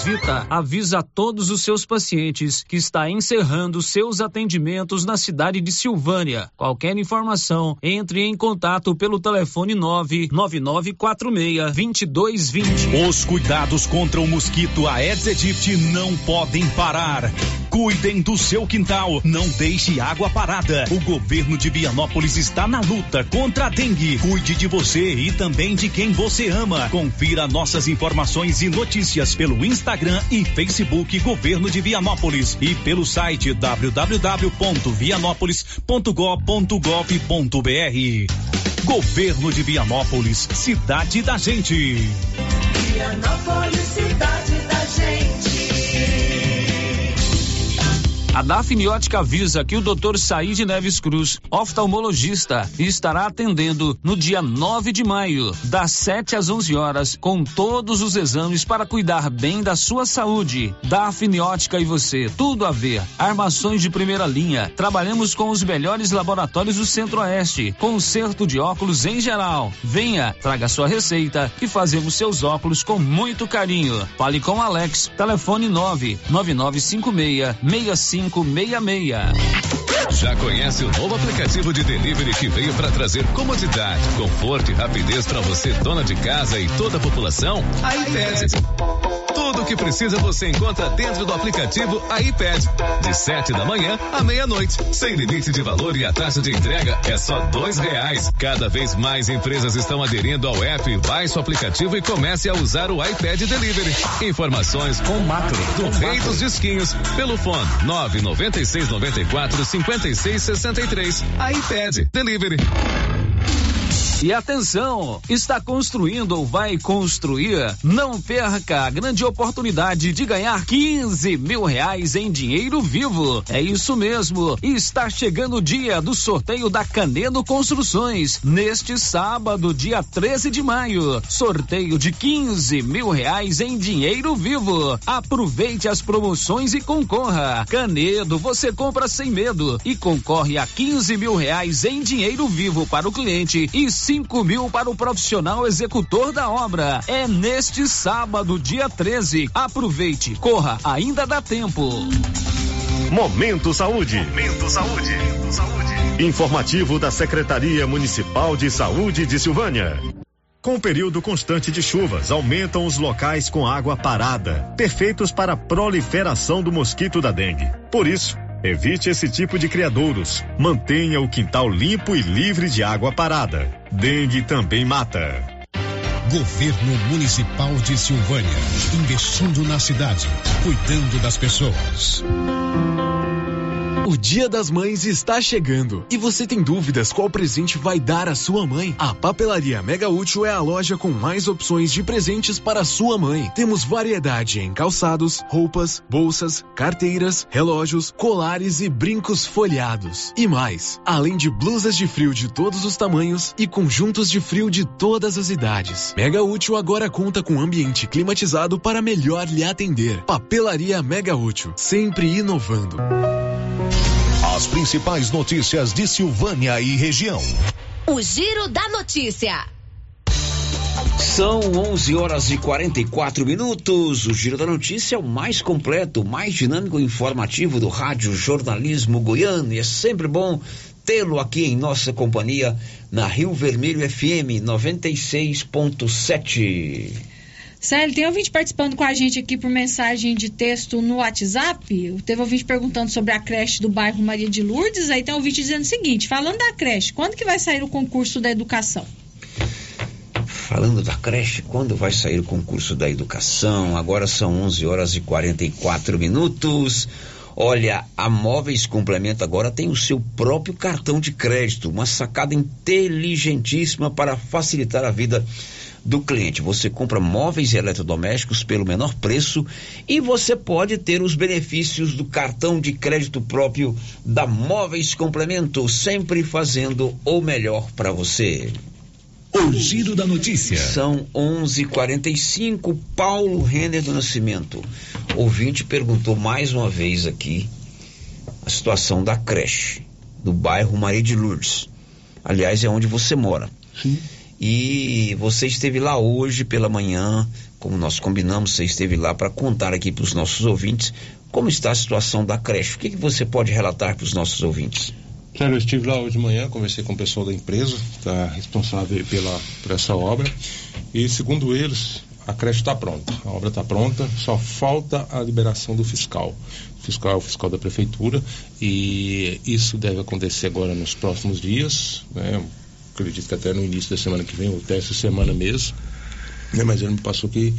S8: Vita avisa a todos os seus pacientes que está encerrando seus atendimentos na cidade de Silvânia. Qualquer informação, entre em contato pelo telefone 99946-2220.
S37: Os cuidados contra o mosquito Aedes aegypti não podem parar. Cuidem do seu quintal, não deixe água parada. O governo de Vianópolis está na luta contra a dengue. Cuide de você e também de quem você ama. Confira nossas informações e notícias pelo Instagram e Facebook Governo de Vianópolis e pelo site www.vianópolis.gov.br. Governo de Vianópolis, cidade da gente.
S38: Vianópolis,
S8: A Dafniótica avisa que o Dr. Said Neves Cruz, oftalmologista, estará atendendo no dia 9 de maio, das 7 às 11 horas, com todos os exames para cuidar bem da sua saúde. Dafniótica e você, tudo a ver. Armações de primeira linha. Trabalhamos com os melhores laboratórios do Centro-Oeste. Conserto de óculos em geral. Venha, traga sua receita e fazemos seus óculos com muito carinho. Fale com Alex. Telefone 99956 6566.
S12: Já conhece o novo aplicativo de delivery que veio para trazer comodidade, conforto e rapidez para você, dona de casa e toda a população? A iPad. Tudo o que precisa você encontra dentro do aplicativo iPad. De 7 da manhã à meia-noite. Sem limite de valor e a taxa de entrega é só dois reais. Cada vez mais empresas estão aderindo ao app. Baixe o aplicativo e comece a usar o iPad Delivery. Informações com Macro, do Rei dos Disquinhos, pelo fone 996 94 56 63. iPad Delivery.
S8: E atenção, está construindo ou vai construir? Não perca a grande oportunidade de ganhar 15 mil reais em dinheiro vivo. É isso mesmo. Está chegando o dia do sorteio da Canedo Construções. Neste sábado, dia 13 de maio. Sorteio de 15 mil reais em dinheiro vivo. Aproveite as promoções e concorra. Canedo, você compra sem medo e concorre a 15 mil reais em dinheiro vivo para o cliente e 5 mil para o profissional executor da obra. É neste sábado, dia 13. Aproveite, corra, ainda dá tempo.
S39: Momento Saúde.
S40: Momento Saúde. Saúde.
S39: Informativo da Secretaria Municipal de Saúde de Silvânia. Com o período constante de chuvas, aumentam os locais com água parada, perfeitos para a proliferação do mosquito da dengue. Por isso, evite esse tipo de criadouros. Mantenha o quintal limpo e livre de água parada. Dengue também mata.
S31: Governo Municipal de Silvânia, investindo na cidade, cuidando das pessoas.
S10: O Dia das Mães está chegando e você tem dúvidas qual presente vai dar à sua mãe? A Papelaria Mega Útil é a loja com mais opções de presentes para sua mãe. Temos variedade em calçados, roupas, bolsas, carteiras, relógios, colares e brincos folheados. E mais, além de blusas de frio de todos os tamanhos e conjuntos de frio de todas as idades. Mega Útil agora conta com ambiente climatizado para melhor lhe atender. Papelaria Mega Útil, sempre inovando.
S12: As principais notícias de Silvânia e região.
S5: O Giro da Notícia.
S3: São 11 horas e 44 minutos. O Giro da Notícia é o mais completo, mais dinâmico e informativo do Rádio Jornalismo Goiano. E é sempre bom tê-lo aqui em nossa companhia na Rio Vermelho FM 96.7.
S15: Célio, tem ouvinte participando com a gente aqui por mensagem de texto no WhatsApp. Teve ouvinte perguntando sobre a creche do bairro Maria de Lourdes. Aí tem ouvinte dizendo o seguinte: falando da creche, quando que vai sair o concurso da educação?
S3: Falando da creche, quando vai sair o concurso da educação? Agora são 11 horas e 44 minutos. Olha, a Móveis Complemento agora tem o seu próprio cartão de crédito, uma sacada inteligentíssima para facilitar a vida do cliente. Você compra móveis e eletrodomésticos pelo menor preço e você pode ter os benefícios do cartão de crédito próprio da Móveis Complemento, sempre fazendo o melhor para você.
S12: O giro da notícia.
S3: São 11:45. Paulo Renner do Nascimento. Ouvinte perguntou mais uma vez aqui a situação da creche do bairro Maria de Lourdes. Aliás, é onde você mora.
S22: Sim.
S3: E você esteve lá hoje pela manhã, como nós combinamos, você esteve lá para contar aqui para os nossos ouvintes como está a situação da creche. O que, que você pode relatar para os nossos ouvintes?
S22: Claro, eu estive lá hoje de manhã, conversei com o pessoal da empresa, está responsável pela, por essa obra, e segundo eles, a creche está pronta, a obra está pronta, só falta a liberação do fiscal. O fiscal é o fiscal da prefeitura, e isso deve acontecer agora nos próximos dias, né? Acredito que até no início da semana que vem, ou até essa semana mesmo, né? mas ele me passou que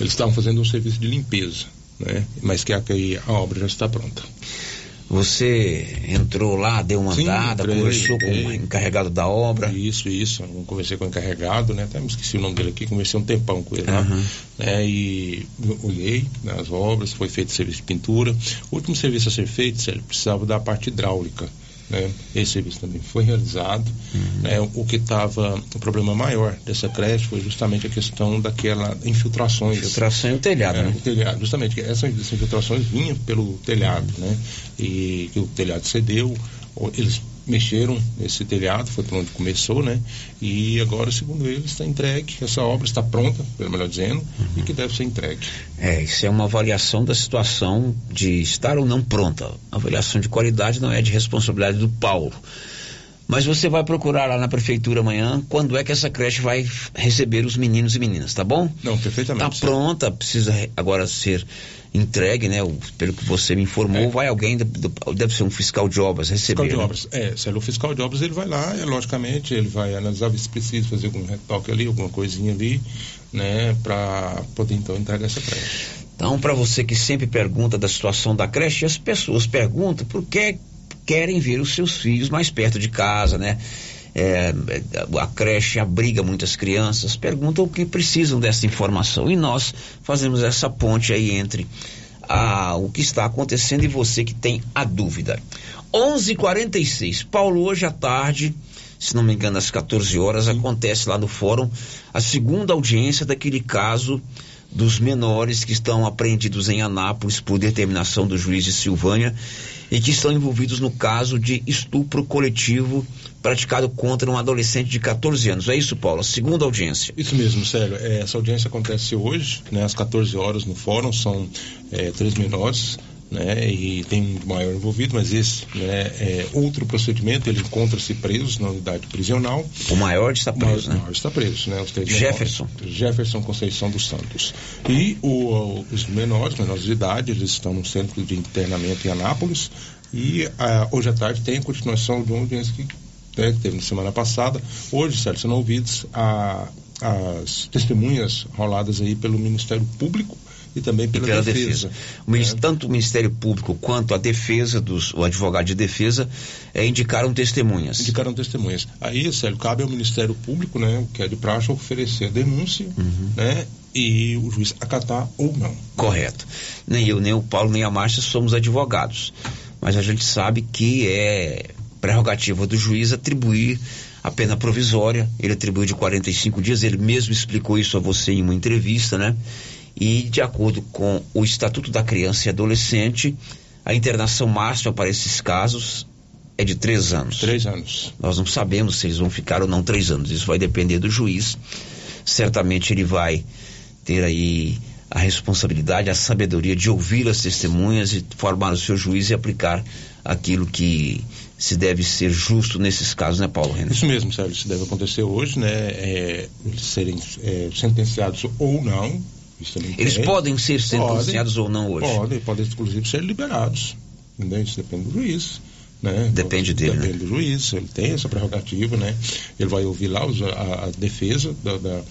S22: eles estavam fazendo um serviço de limpeza, né? mas que a, a obra já está pronta.
S3: Você entrou lá, deu uma
S22: Sim,
S3: andada,
S22: entrei,
S3: conversou com
S22: entrei.
S3: o encarregado da obra.
S22: Isso, isso. Eu conversei com o encarregado, né? Até me esqueci o nome dele aqui, conversei um tempão com ele lá.
S3: Aham.
S22: Né? E olhei né, as obras, foi feito serviço de pintura. O último serviço a ser feito, Sérgio, precisava da parte hidráulica. Né? Esse serviço também foi realizado. né? O que estava, o problema maior dessa creche foi justamente a questão daquela infiltrações.
S3: Infiltração e o telhado,
S22: É,
S3: né?
S22: o telhado, justamente, essas infiltrações vinham pelo telhado, né? E que o telhado cedeu, eles mexeram nesse telhado, foi por onde começou, né? E agora, segundo eles, está entregue, essa obra está pronta, pelo melhor dizendo, e que deve ser entregue.
S3: É, isso é uma avaliação da situação de estar ou não pronta. A avaliação de qualidade não é de responsabilidade do Paulo. Mas você vai procurar lá na prefeitura amanhã quando é que essa creche vai receber os meninos e meninas, tá bom?
S22: Não, perfeitamente.
S3: Tá pronta, precisa re- agora ser entregue, né? O- pelo que você me informou, vai alguém, deve ser um fiscal de obras, receber.
S22: É. Fiscal de
S3: né?
S22: obras. É, se ele é o fiscal de obras, ele vai lá, é, logicamente, ele vai analisar se precisa fazer algum retoque ali, alguma coisinha ali, né, para poder então entregar essa creche.
S3: Então, para você que sempre pergunta da situação da creche, as pessoas perguntam por que querem ver os seus filhos mais perto de casa, né? É, a creche abriga muitas crianças, perguntam o que precisam dessa informação e nós fazemos essa ponte aí entre a, o que está acontecendo e você que tem a dúvida. 11:46. Paulo hoje à tarde, se não me engano às 14 horas, acontece lá no fórum a segunda audiência daquele caso dos menores que estão apreendidos em Anápolis por determinação do juiz de Silvânia e que estão envolvidos no caso de estupro coletivo praticado contra um adolescente de 14 anos. É isso, Paulo? Segunda audiência.
S22: Isso mesmo, Célio. É, essa audiência acontece hoje, né, às 14 horas no fórum, são é, três menores. Né, e tem um maior envolvido, mas esse né, é outro procedimento, ele encontra-se preso na unidade prisional.
S3: O maior está preso,
S22: o
S3: né?
S22: maior está preso, né? Os três
S3: Jefferson.
S22: Menores, Jefferson Conceição dos Santos. E o- os menores, menores de idade, eles estão no centro de internamento em Anápolis. E ah, hoje à tarde tem a continuação de uma audiência que, né, que teve na semana passada. Hoje, Sérgio, são ouvidos a, as testemunhas roladas aí pelo Ministério Público e também pela,
S3: pela
S22: defesa.
S3: defesa. O minis- Tanto o Ministério Público quanto a defesa dos, o advogado de defesa eh, indicaram testemunhas.
S22: Indicaram testemunhas. Aí, Célio, cabe ao Ministério Público, né, que é de praxe, oferecer a denúncia, né, e o juiz acatar ou não.
S3: Correto. Nem eu, nem o Paulo, nem a Márcia somos advogados. Mas a gente sabe que é prerrogativa do juiz atribuir a pena provisória. Ele atribuiu de 45 dias, ele mesmo explicou isso a você em uma entrevista, né? E de acordo com o Estatuto da Criança e Adolescente, a internação máxima para esses casos é de três anos.
S22: Três anos.
S3: Nós não sabemos se eles vão ficar ou não três anos. Isso vai depender do juiz. Certamente ele vai ter aí a responsabilidade, a sabedoria de ouvir as testemunhas e formar o seu juízo e aplicar aquilo que se deve ser justo nesses casos, né, Paulo Renan?
S22: Isso mesmo, Sérgio, isso deve acontecer hoje, né? É, eles serem é, sentenciados ou não.
S3: Eles podem ser sentenciados podem, ou não hoje?
S22: Podem, podem inclusive ser liberados. Entendeu? Isso depende do juiz. Né?
S3: Depende dele.
S22: Depende
S3: né?
S22: do juiz, ele tem essa prerrogativa, né? Ele vai ouvir lá os, a, a, defesa da, da,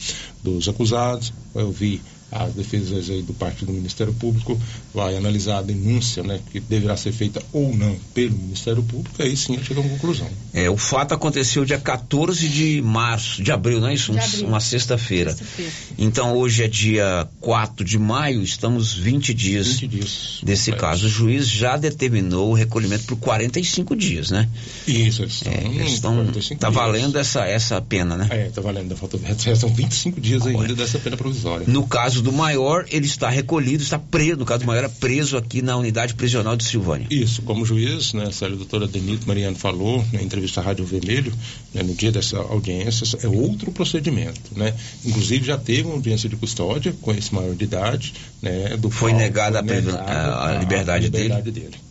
S22: dos acusados, vai ouvir as defesas aí do parte do Ministério Público, vai analisar a denúncia, né, que deverá ser feita ou não pelo Ministério Público, aí sim chega a uma conclusão.
S3: É, o fato aconteceu dia 14 de março, de abril, não é isso? Um, uma sexta-feira. Sexta então hoje é dia 4 de maio, estamos 20 dias, 20 dias desse caso. O juiz já determinou o recolhimento por 45 dias, né?
S22: Isso, eles
S3: estão. É, eles estão tá valendo essa, essa pena, né?
S22: É, tá valendo, falta, são 25 dias ainda dessa pena provisória.
S3: No caso do maior, ele está recolhido, está preso, no caso do maior, é preso aqui na unidade prisional de Silvânia.
S22: Isso, como juiz, né, a doutora Denito Mariano falou na entrevista à Rádio Vermelho, né, no dia dessa audiência, é outro procedimento, né? Inclusive já teve uma audiência de custódia com esse maior de idade, né? Do
S3: foi negada a, a, a, liberdade, a liberdade dele. dele.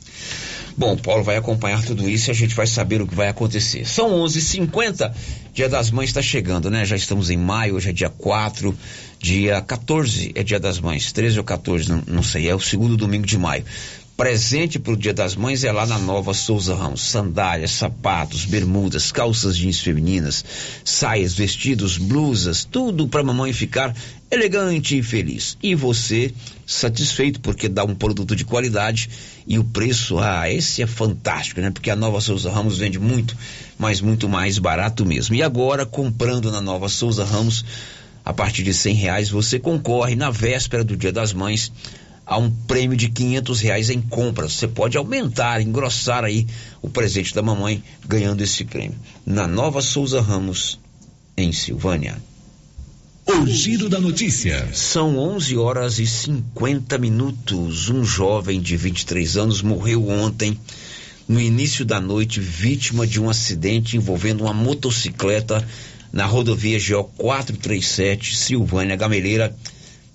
S3: Bom, Paulo vai acompanhar tudo isso e a gente vai saber o que vai acontecer. São 11h50, Dia das Mães está chegando, né? Já estamos em maio, hoje é dia 4, dia 14 é Dia das Mães, 13 ou 14, não, não sei, é o segundo domingo de maio. Presente para o Dia das Mães é lá na Nova Souza Ramos. Sandálias, sapatos, bermudas, calças jeans femininas, saias, vestidos, blusas, tudo para mamãe ficar elegante e feliz. E você satisfeito porque dá um produto de qualidade e o preço, ah, esse é fantástico, né? Porque a Nova Souza Ramos vende muito, mas muito mais barato mesmo. E agora, comprando na Nova Souza Ramos, a partir de cem reais, você concorre na véspera do Dia das Mães a um prêmio de quinhentos reais em compras. Você pode aumentar, engrossar aí o presente da mamãe ganhando esse prêmio. Na Nova Souza Ramos, em Silvânia.
S12: O giro da notícia.
S3: São 11 horas e 50 minutos. Um jovem de 23 anos morreu ontem, no início da noite, vítima de um acidente envolvendo uma motocicleta na rodovia GO 437, Silvânia Gameleira,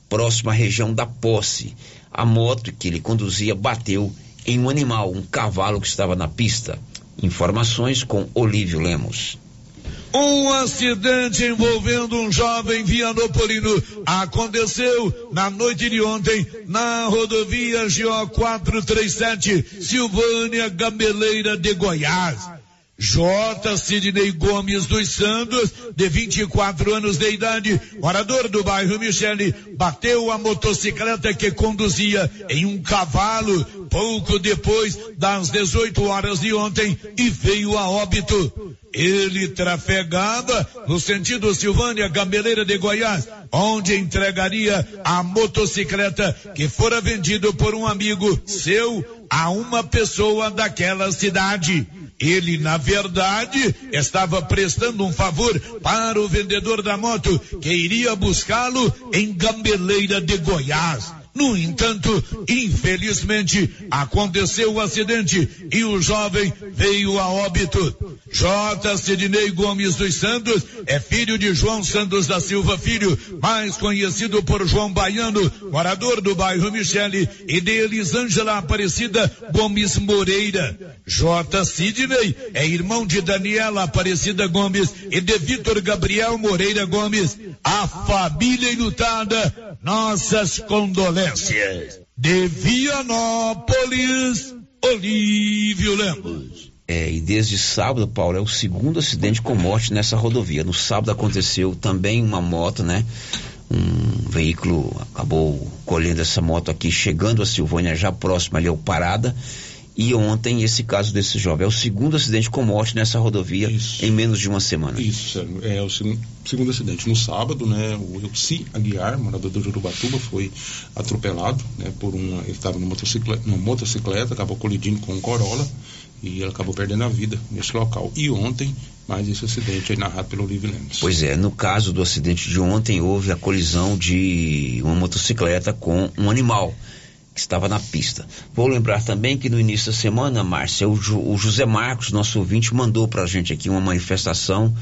S3: próxima à região da Posse a moto que ele conduzia bateu em um animal, um cavalo que estava na pista. Informações com Olívio Lemos.
S1: Um acidente envolvendo um jovem vianopolino aconteceu na noite de ontem na rodovia GO 437, Silvânia Gambeleira de Goiás. J. Sidney Gomes dos Santos, de 24 anos de idade, morador do bairro Michele, bateu a motocicleta que conduzia em um cavalo pouco depois das 18 horas de ontem e veio a óbito. Ele trafegava no sentido Silvânia Gambeleira de Goiás, onde entregaria a motocicleta que fora vendido por um amigo seu a uma pessoa daquela cidade. Ele, na verdade, estava prestando um favor para o vendedor da moto que iria buscá-lo em Gambeleira de Goiás. No entanto, infelizmente, aconteceu o acidente e o jovem veio a óbito. J. Sidney Gomes dos Santos é filho de João Santos da Silva Filho, mais conhecido por João Baiano, morador do bairro Michele, e de Elisângela Aparecida Gomes Moreira. J. Sidney é irmão de Daniela Aparecida Gomes e de Vitor Gabriel Moreira Gomes. A família enlutada, nossas condolências. De Vianópolis, Olívio Lemos.
S3: É, e desde sábado, Paulo, é o segundo acidente com morte nessa rodovia. No sábado aconteceu também uma moto, né? Um veículo acabou colhendo essa moto aqui, chegando a Silvânia, já próximo ali ao Parada e ontem, esse caso desse jovem é o segundo acidente com morte nessa rodovia Isso. em menos de uma semana.
S22: Isso, é o segundo acidente. No sábado, né, o Elci Aguiar, morador do Jurubatuba, foi atropelado, né, por uma, ele estava numa motocicleta, numa motocicleta, acabou colidindo com um Corolla e ele acabou perdendo a vida nesse local. E ontem, mais esse acidente aí narrado pelo Olívio Lemos.
S3: Pois é, no caso do acidente de ontem, houve a colisão de uma motocicleta com um animal que estava na pista. Vou lembrar também que no início da semana, Márcia, o, o José Marcos, nosso ouvinte, mandou para a gente aqui uma manifestação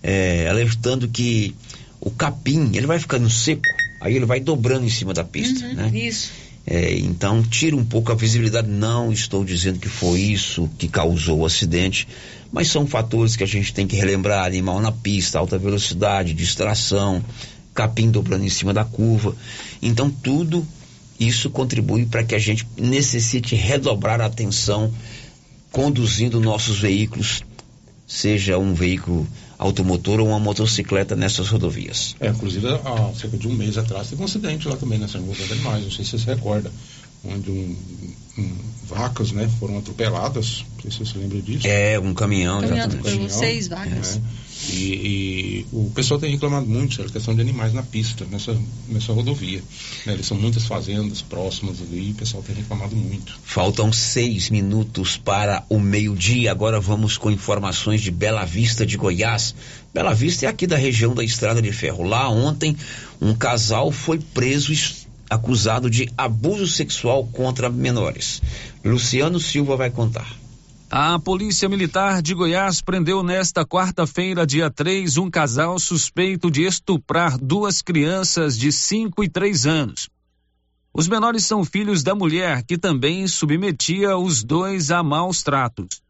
S3: é, alertando que o capim, ele vai ficando seco aí ele vai dobrando em cima da pista,
S15: Uhum,
S3: né?
S15: Isso.
S3: É, então tira um pouco a visibilidade. Não estou dizendo que foi isso que causou o acidente, mas são fatores que a gente tem que relembrar: animal na pista, alta velocidade, distração, capim dobrando em cima da curva. Então tudo isso contribui para que a gente necessite redobrar a atenção conduzindo nossos veículos, seja um veículo automotor ou uma motocicleta nessas rodovias.
S22: É, inclusive, há cerca de um mês atrás teve um acidente lá também nessa Rua dos Animais, não sei se você recorda, onde um, um- vacas né, foram atropeladas, não sei se você se lembra disso.
S3: É, um caminhão,
S15: Caminhão
S3: exatamente.
S15: atropelou seis vacas.
S22: É. E, e o pessoal tem reclamado muito sobre a questão de animais na pista, nessa, nessa rodovia. né, eles são muitas fazendas próximas ali e o pessoal tem reclamado muito.
S3: Faltam seis minutos para o meio-dia. Agora vamos com informações de Bela Vista de Goiás. Bela Vista é aqui da região da Estrada de Ferro. Lá ontem, um casal foi preso acusado de abuso sexual contra menores. Luciano Silva vai contar.
S8: A Polícia Militar de Goiás prendeu nesta quarta-feira, dia 3, um casal suspeito de estuprar duas crianças de 5 e 3 anos. Os menores são filhos da mulher, que também submetia os dois a maus tratos.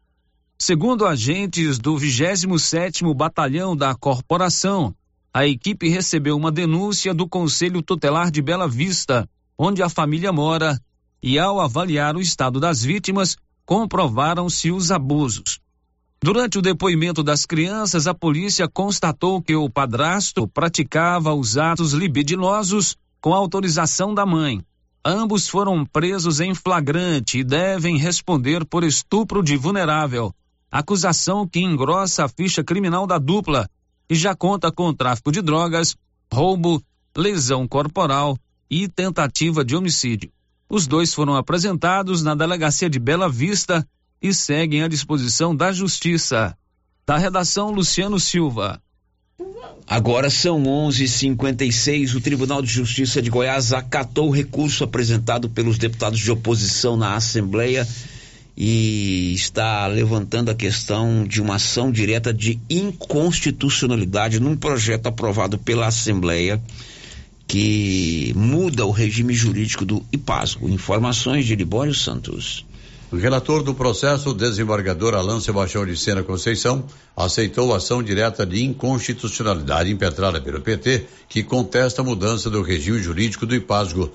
S8: Segundo agentes do 27º Batalhão da Corporação, a equipe recebeu uma denúncia do Conselho Tutelar de Bela Vista, onde a família mora, e ao avaliar o estado das vítimas, comprovaram-se os abusos. Durante o depoimento das crianças, a polícia constatou que o padrasto praticava os atos libidinosos com autorização da mãe. Ambos foram presos em flagrante e devem responder por estupro de vulnerável, acusação que engrossa a ficha criminal da dupla e já conta com tráfico de drogas, roubo, lesão corporal e tentativa de homicídio. Os dois foram apresentados na delegacia de Bela Vista e seguem à disposição da Justiça. Da redação Luciano Silva.
S3: Agora são 11:56. O Tribunal de Justiça de Goiás acatou o recurso apresentado pelos deputados de oposição na Assembleia e está levantando a questão de uma ação direta de inconstitucionalidade num projeto aprovado pela Assembleia que muda o regime jurídico do IPASGO. Informações de Libório Santos.
S23: O relator do processo, o desembargador Alain Sebastião de Sena Conceição, aceitou a ação direta de inconstitucionalidade impetrada pelo PT, que contesta a mudança do regime jurídico do IPASGO.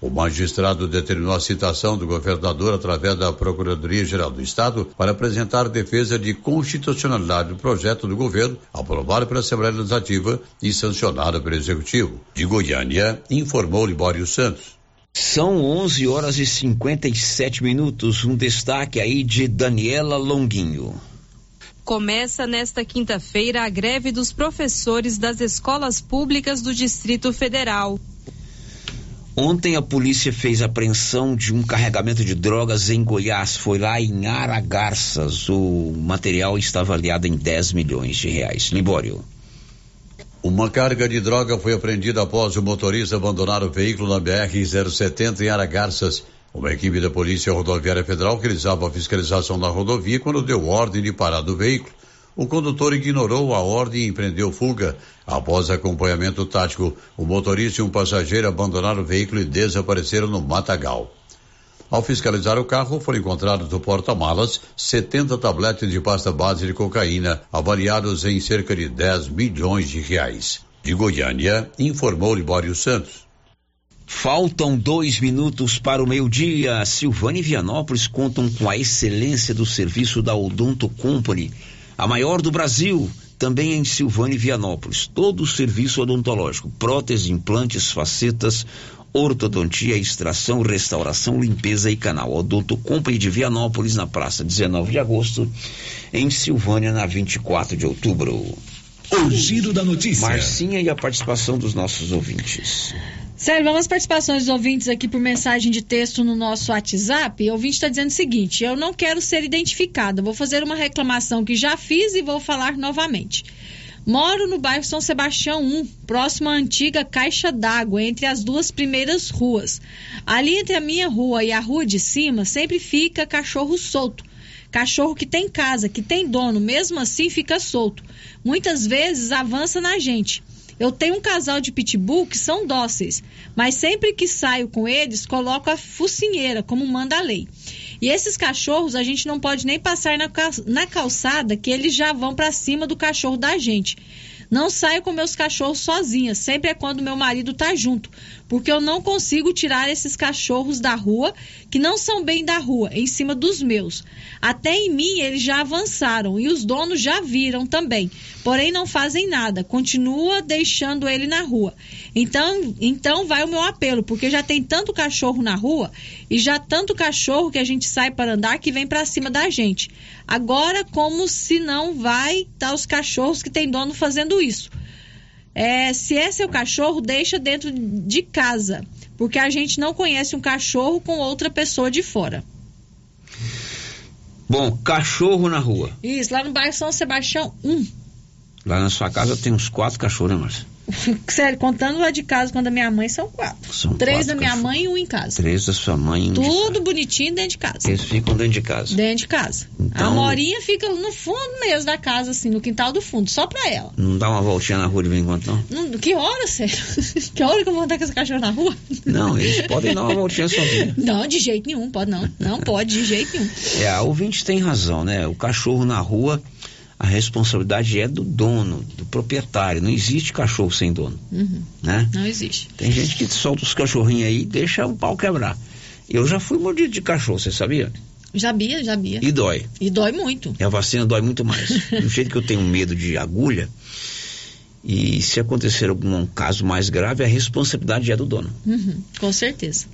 S23: O magistrado determinou a citação do governador através da Procuradoria-Geral do Estado para apresentar defesa de constitucionalidade do projeto do governo, aprovado pela Assembleia Legislativa e sancionado pelo Executivo. De Goiânia, informou Libório Santos.
S3: São 11 horas e 57 minutos. Um destaque aí de Daniela Longuinho.
S41: Começa nesta quinta-feira a greve dos professores das escolas públicas do Distrito Federal.
S3: Ontem a polícia fez apreensão de um carregamento de drogas em Goiás. Foi lá em Aragarças. O material está avaliado em 10 milhões de reais. Libório.
S23: Uma carga de droga foi apreendida após o motorista abandonar o veículo na BR-070 em Aragarças. Uma equipe da Polícia Rodoviária Federal realizava a fiscalização da rodovia quando deu ordem de parar do veículo. O condutor ignorou a ordem e empreendeu fuga. Após acompanhamento tático, o motorista e um passageiro abandonaram o veículo e desapareceram no matagal. Ao fiscalizar o carro, foram encontrados no porta-malas 70 tabletes de pasta base de cocaína, avaliados em cerca de 10 milhões de reais. De Goiânia, informou Libório Santos.
S3: Faltam dois minutos para o meio-dia. Silvânia e Vianópolis contam com a excelência do serviço da Odonto Company, a maior do Brasil, também em Silvânia e Vianópolis. Todo o serviço odontológico, prótese, implantes, facetas, ortodontia, extração, restauração, limpeza e canal. Odonto Company de Vianópolis, na praça 19 de agosto, em Silvânia, na 24 de outubro.
S12: O giro da notícia.
S3: Marcinha e a participação dos nossos ouvintes.
S15: Sério, vamos às participações dos ouvintes aqui por mensagem de texto no nosso WhatsApp. O ouvinte está dizendo o seguinte: eu não quero ser identificado, vou fazer uma reclamação que já fiz e vou falar novamente. Moro no bairro São Sebastião 1, próximo à antiga caixa d'água, entre as duas primeiras ruas. Ali entre a minha rua e a rua de cima sempre fica cachorro solto. Cachorro que tem casa, que tem dono, mesmo assim fica solto. Muitas vezes avança na gente. Eu tenho um casal de pitbull que são dóceis, mas sempre que saio com eles, coloco a focinheira, como manda a lei. E esses cachorros a gente não pode nem passar na, calçada, que eles já vão para cima do cachorro da gente. Não saio com meus cachorros sozinha, sempre é quando meu marido tá junto, porque eu não consigo tirar esses cachorros da rua, que não são bem da rua, em cima dos meus. Até em mim eles já avançaram e os donos já viram também, porém não fazem nada, continua deixando ele na rua. Então, então vai o meu apelo, porque já tem tanto cachorro na rua e já tanto cachorro que a gente sai para andar que vem para cima da gente. Agora, como se não vai tá os cachorros que tem dono fazendo isso. É, se é seu cachorro, deixa dentro de casa, porque a gente não conhece um cachorro com outra pessoa de fora.
S3: Bom, cachorro na rua.
S15: Isso, lá no bairro São Sebastião, um.
S3: Lá na sua casa tem uns quatro cachorros, né, Márcia?
S15: Sério, contando lá de casa quando a minha mãe são quatro.
S3: São
S15: Três
S3: quatro
S15: da minha mãe e um em casa.
S3: Três da sua mãe. e um de
S15: Tudo bonitinho dentro de casa.
S3: Eles ficam dentro de casa.
S15: Dentro de casa. A
S3: Então-
S15: Morinha fica no fundo mesmo da casa, assim, no quintal do fundo, só pra ela.
S3: Não dá uma voltinha na rua de vez em quando, não?
S15: Não, que hora, sério? que hora que eu vou andar com esse cachorro na rua?
S3: Não, eles podem dar uma voltinha sozinhos.
S15: Não, de jeito nenhum, pode não. Não pode, de jeito nenhum.
S3: É, a ouvinte tem razão, né? O cachorro na rua, a responsabilidade é do dono, do proprietário. Não existe cachorro sem dono,
S15: Uhum,
S3: né?
S15: Não existe.
S3: Tem gente que solta os cachorrinhos aí e deixa o pau quebrar. Eu já fui mordido de cachorro, você sabia?
S15: Jabia, jabia.
S3: E dói.
S15: E dói muito.
S3: E a vacina dói muito mais. Do jeito que eu tenho medo de agulha, e se acontecer algum caso mais grave, a responsabilidade é do dono.
S15: Uhum, com certeza.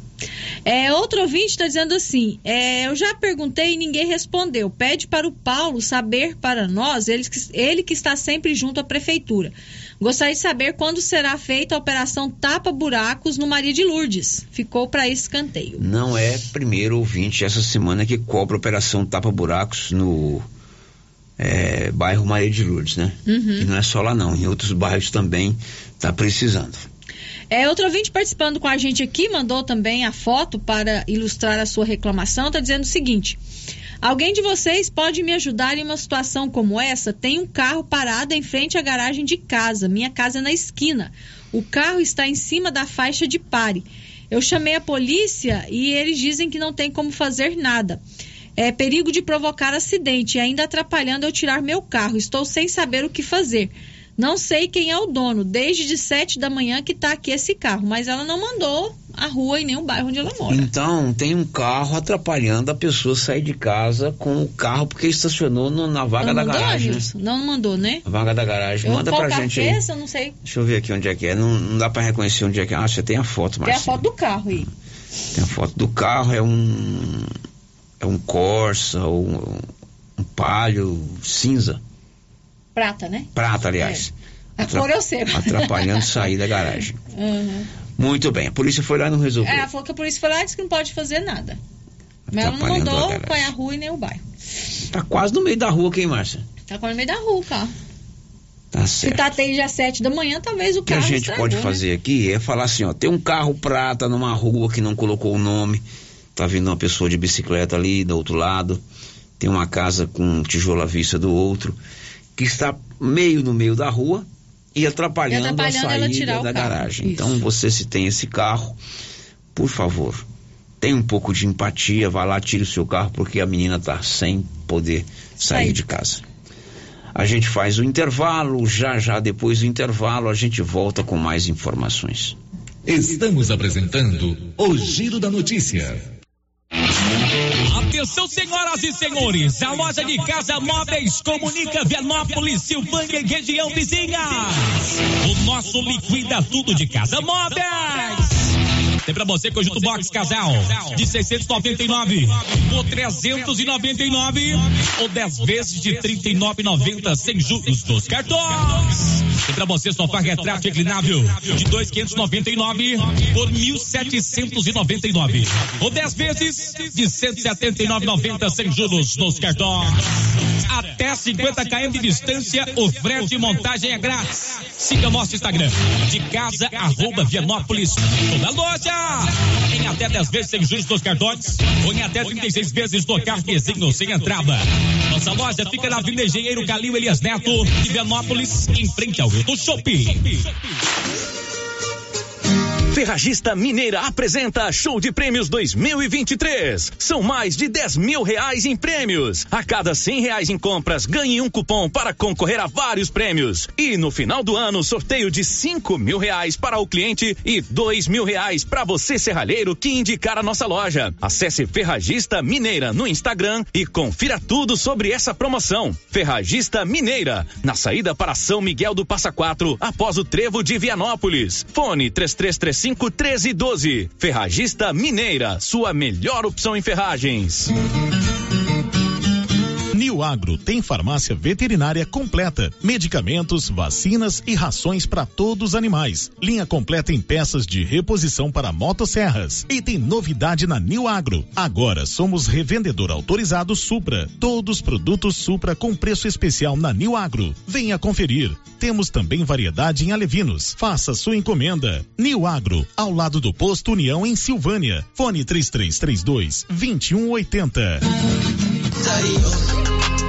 S15: É, outro ouvinte está dizendo assim: é, eu já perguntei e ninguém respondeu. Pede para o Paulo saber para nós, ele, que- ele que está sempre junto à prefeitura. Gostaria de saber quando será feita a operação Tapa Buracos no Maria de Lourdes. Ficou para escanteio.
S3: Não é primeiro ouvinte essa semana que cobra a operação Tapa Buracos no é, bairro Maria de Lourdes, né?
S15: Uhum.
S3: E não é só lá não, em outros bairros também está precisando.
S15: É, outro ouvinte participando com a gente aqui mandou também a foto para ilustrar a sua reclamação. Está dizendo o seguinte: Alguém de vocês pode me ajudar em uma situação como essa? Tem um carro parado em frente à garagem de casa. Minha casa é na esquina. O carro está em cima da faixa de pare. Eu chamei a polícia e eles dizem que não tem como fazer nada. É perigo de provocar acidente e ainda atrapalhando eu tirar meu carro. Estou sem saber o que fazer. Não sei quem é o dono, desde de sete da manhã que está aqui esse carro, mas ela não mandou a rua e nem o bairro onde ela mora.
S3: Então, tem um carro atrapalhando a pessoa sair de casa com o carro porque estacionou no- na vaga
S15: não
S3: da
S15: mandou,
S3: garagem. né?
S15: Não, mandou, né?
S3: A vaga da garagem.
S15: Eu,
S3: Manda pra gente aí.
S15: esse? Eu não sei.
S3: Deixa eu ver aqui onde é que é. Não, não dá pra reconhecer onde é que é. Ah, você tem a foto,
S15: Tem a foto do carro aí.
S3: Tem a foto do carro, é um. É um Corsa ou um, um palio cinza.
S15: Prata, né?
S3: Prata, aliás.
S15: A
S3: Atra-
S15: cor eu sei.
S3: Atrapalhando sair da garagem.
S15: Uhum.
S3: Muito bem. A polícia foi lá e não resolveu.
S15: É, ela falou que a polícia foi lá e disse que não pode fazer nada. Mas ela não
S3: a
S15: mandou é a rua e nem o bairro.
S3: Tá quase no meio da rua aqui, Márcia.
S15: Tá quase no meio da rua o carro.
S3: Tá
S15: Se
S3: certo.
S15: tá desde às sete da manhã, talvez o
S3: O que a
S15: carro
S3: gente
S15: estragou,
S3: pode
S15: né?
S3: fazer aqui é falar assim, ó, tem um carro prata numa rua que não colocou o nome, tá vindo uma pessoa de bicicleta ali do outro lado, tem uma casa com um tijolo à vista do outro, que está meio no meio da rua e atrapalhando,
S15: E atrapalhando
S3: a saída da garagem.
S15: Isso.
S3: Então você se tem esse carro, por favor, tenha um pouco de empatia, vá lá, tire o seu carro, porque a menina tá sem poder sair
S15: Sair.
S3: de casa. A gente faz o intervalo, já já depois do intervalo a gente volta com mais informações.
S42: Estamos apresentando o Giro da Notícia.
S43: Atenção, senhoras e senhores, a loja de casa móveis comunica Vianópolis, Silvânia e região vizinha. O nosso liquida tudo de casa móveis. Tem pra você conjunto box casal de 699 por 399 ou 10 vezes de 39,90 sem juros dos cartões. Tem pra você sofá retrato reclinável de 2,599 por 1.799 ou 10 vezes de 179,90 sem juros nos cartões. Até 50 km de distância, o frete e montagem é grátis. Siga nosso Instagram, de casa, arroba Vianópolis. Toda loja! Em até 10 vezes sem juros dos cartões, ou em até 36 vezes no cartezinho sem entrada. Nossa loja fica na Avenida Engenheiro Calil Elias Neto, de Vianópolis, em frente ao do Shopping.
S44: Ferragista Mineira apresenta Show de Prêmios 2023. São mais de 10 mil reais em prêmios. A cada 100 reais em compras, ganhe um cupom para concorrer a vários prêmios. E no final do ano, sorteio de 5 mil reais para o cliente e 2 mil reais para você, serralheiro, que indicar a nossa loja. Acesse Ferragista Mineira no Instagram e confira tudo sobre essa promoção. Ferragista Mineira, na saída para São Miguel do Passa Quatro, após o trevo de Vianópolis. Fone 3335 1312. Ferragista Mineira, sua melhor opção em ferragens.
S45: Agro tem farmácia veterinária completa, medicamentos, vacinas e rações para todos os animais. Linha completa em peças de reposição para motosserras. E tem novidade na New Agro. Agora somos revendedor autorizado Supra. Todos produtos Supra com preço especial na New Agro. Venha conferir. Temos também variedade em alevinos. Faça sua encomenda. New Agro, ao lado do posto União em Silvânia. Fone 3332 2180. Dario.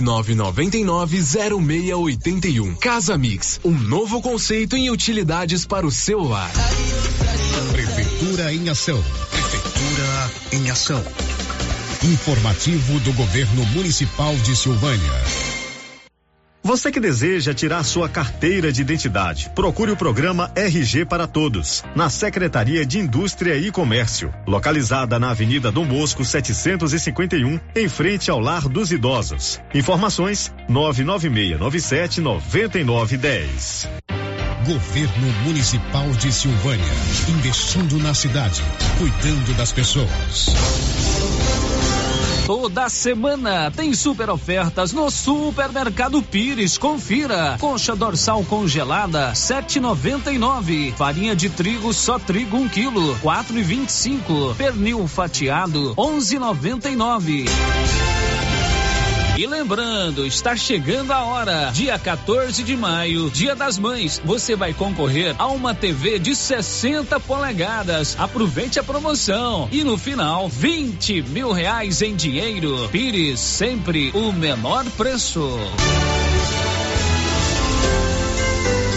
S10: 999990681. Casa Mix, um novo conceito em utilidades para o seu lar.
S31: Prefeitura em ação. Prefeitura em ação. Informativo do Governo Municipal de Silvânia.
S39: Você que deseja tirar sua carteira de identidade, procure o programa RG para Todos, na Secretaria de Indústria e Comércio, localizada na Avenida Dom Bosco 751, em frente ao Lar dos Idosos. Informações: 99697 9910.
S31: Governo Municipal de Silvânia, investindo na cidade, cuidando das pessoas.
S8: Toda semana tem super ofertas no Supermercado Pires. Confira. Concha dorsal congelada, 7,99. Farinha de trigo só trigo 1 um quilo, 4,25. Pernil fatiado, 11,99. E lembrando, está chegando a hora. Dia 14 de maio, Dia das Mães. Você vai concorrer a uma TV de 60 polegadas. Aproveite a promoção. E no final, 20 mil reais em dinheiro. Pires, sempre o menor preço.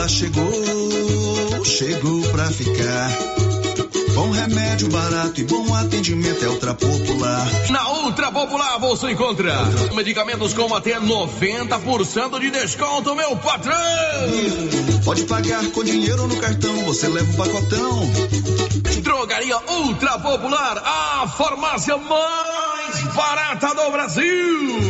S16: Ela chegou, chegou pra ficar. Bom remédio barato e bom atendimento é Ultra Popular.
S20: Na Ultra Popular você encontra medicamentos com até 90% de desconto, meu patrão!
S16: Pode pagar com dinheiro no cartão, você leva um pacotão.
S20: Drogaria Ultra Popular, a farmácia mais barata do Brasil.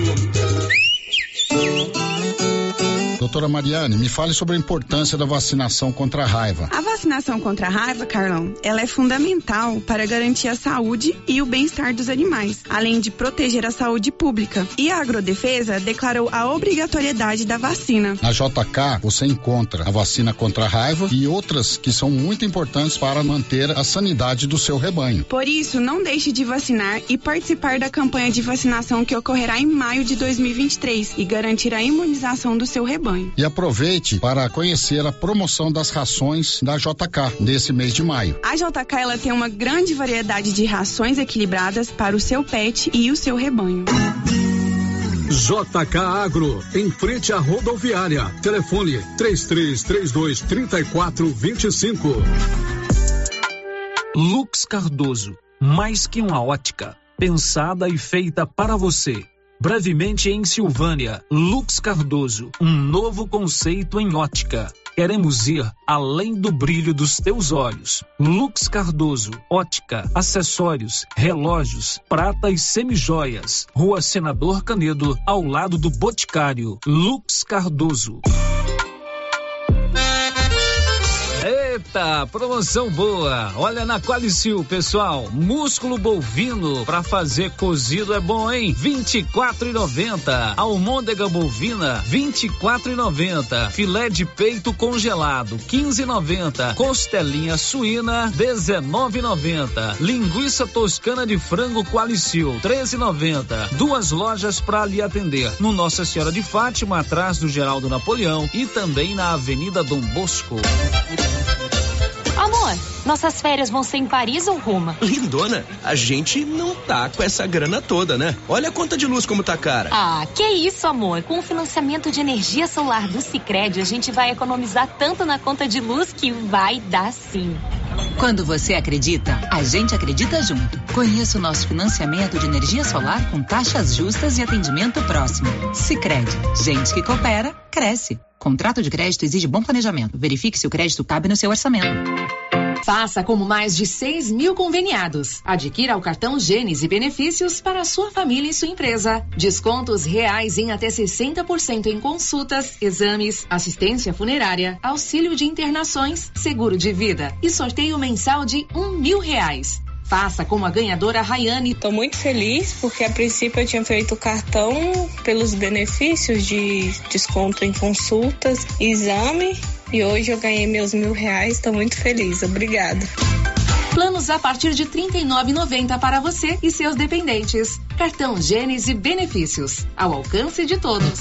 S46: Doutora Mariane, me fale sobre a importância da vacinação contra a raiva.
S47: A vacinação contra a raiva, Carlão, ela é fundamental para garantir a saúde e o bem-estar dos animais, além de proteger a saúde pública. E a Agrodefesa declarou a obrigatoriedade da vacina.
S46: Na JK, você encontra a vacina contra a raiva e outras que são muito importantes para manter a sanidade do seu rebanho.
S47: Por isso, não deixe de vacinar e participar da campanha de vacinação que ocorrerá em maio de 2023 e garantir a imunização do seu rebanho.
S46: E aproveite para conhecer a promoção das rações da JK desse mês de maio.
S47: A JK ela tem uma grande variedade de rações equilibradas para o seu pet e o seu rebanho.
S18: JK Agro, em frente à rodoviária. Telefone 3332 3425.
S8: Lux Cardoso, mais que uma ótica, pensada e feita para você. Brevemente em Silvânia, Lux Cardoso, um novo conceito em ótica. Queremos ir além do brilho dos teus olhos. Lux Cardoso, ótica, acessórios, relógios, prata e semijoias. Rua Senador Canedo, ao lado do Boticário. Lux Cardoso. Eita, promoção boa. Olha na Qualicil, pessoal. Músculo bovino para fazer cozido é bom, hein? 24,90. Almôndega bovina, 24,90. Filé de peito congelado, 15,90. Costelinha suína, 19,90. Linguiça toscana de frango Qualicil, 13,90. Duas lojas para lhe atender. No Nossa Senhora de Fátima, atrás do Geraldo Napoleão e também na Avenida Dom Bosco.
S48: Amor, nossas férias vão ser em Paris ou Roma?
S49: Lindona, a gente não tá com essa grana toda, né? Olha a conta de luz como tá cara.
S48: Ah, que isso, amor. Com o financiamento de energia solar do Sicredi, a gente vai economizar tanto na conta de luz que vai dar sim.
S50: Quando você acredita, a gente acredita junto. Conheça o nosso financiamento de energia solar com taxas justas e atendimento próximo. Sicredi, gente que coopera, cresce. Contrato de crédito exige bom planejamento. Verifique se o crédito cabe no seu orçamento.
S51: Faça como mais de 6 mil conveniados. Adquira o cartão Gênesis e benefícios para sua família e sua empresa. Descontos reais em até 60% em consultas, exames, assistência funerária, auxílio de internações, seguro de vida e sorteio mensal de um mil reais. Faça como a ganhadora Rayane.
S52: Estou muito feliz porque a princípio eu tinha feito o cartão pelos benefícios de desconto em consultas, exame e hoje eu ganhei meus mil reais. Estou muito feliz. Obrigada.
S51: Planos a partir de R$ 39,90 para você e seus dependentes. Cartão Gênesis Benefícios. Ao alcance de todos.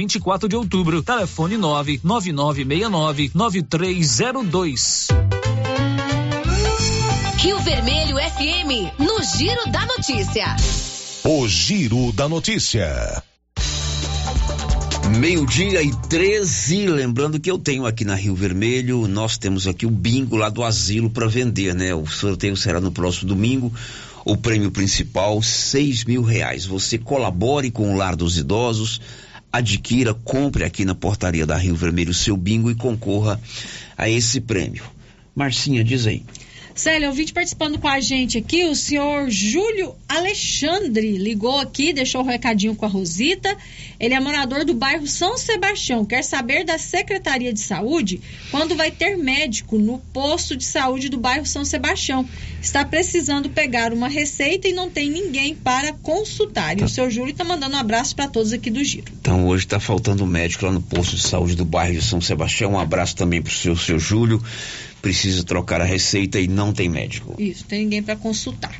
S8: 24 de Outubro. Telefone 99969 9302.
S53: Rio Vermelho FM, no Giro da Notícia.
S11: O Giro da Notícia.
S3: Meio-dia e 13, lembrando que eu tenho aqui na Rio Vermelho, nós temos aqui o bingo lá do asilo para vender, né? O sorteio será no próximo domingo. O prêmio principal, seis mil reais. Você colabore com o Lar dos Idosos, adquira, compre aqui na portaria da Rio Vermelho o seu bingo e concorra a esse prêmio. Marcinha, diz aí.
S15: Célia, ouvinte participando com a gente aqui, o senhor Júlio Alexandre ligou aqui, deixou o um recadinho com a Rosita. Ele é morador do bairro São Sebastião. Quer saber da Secretaria de Saúde quando vai ter médico no posto de saúde do bairro São Sebastião. Está precisando pegar uma receita e não tem ninguém para consultar. E o seu Júlio está mandando um abraço para todos aqui do Giro.
S3: Então hoje está faltando médico lá no posto de saúde do bairro de São Sebastião. Um abraço também para o seu, seu Júlio precisa trocar a receita e não tem médico.
S15: Isso, tem ninguém para consultar.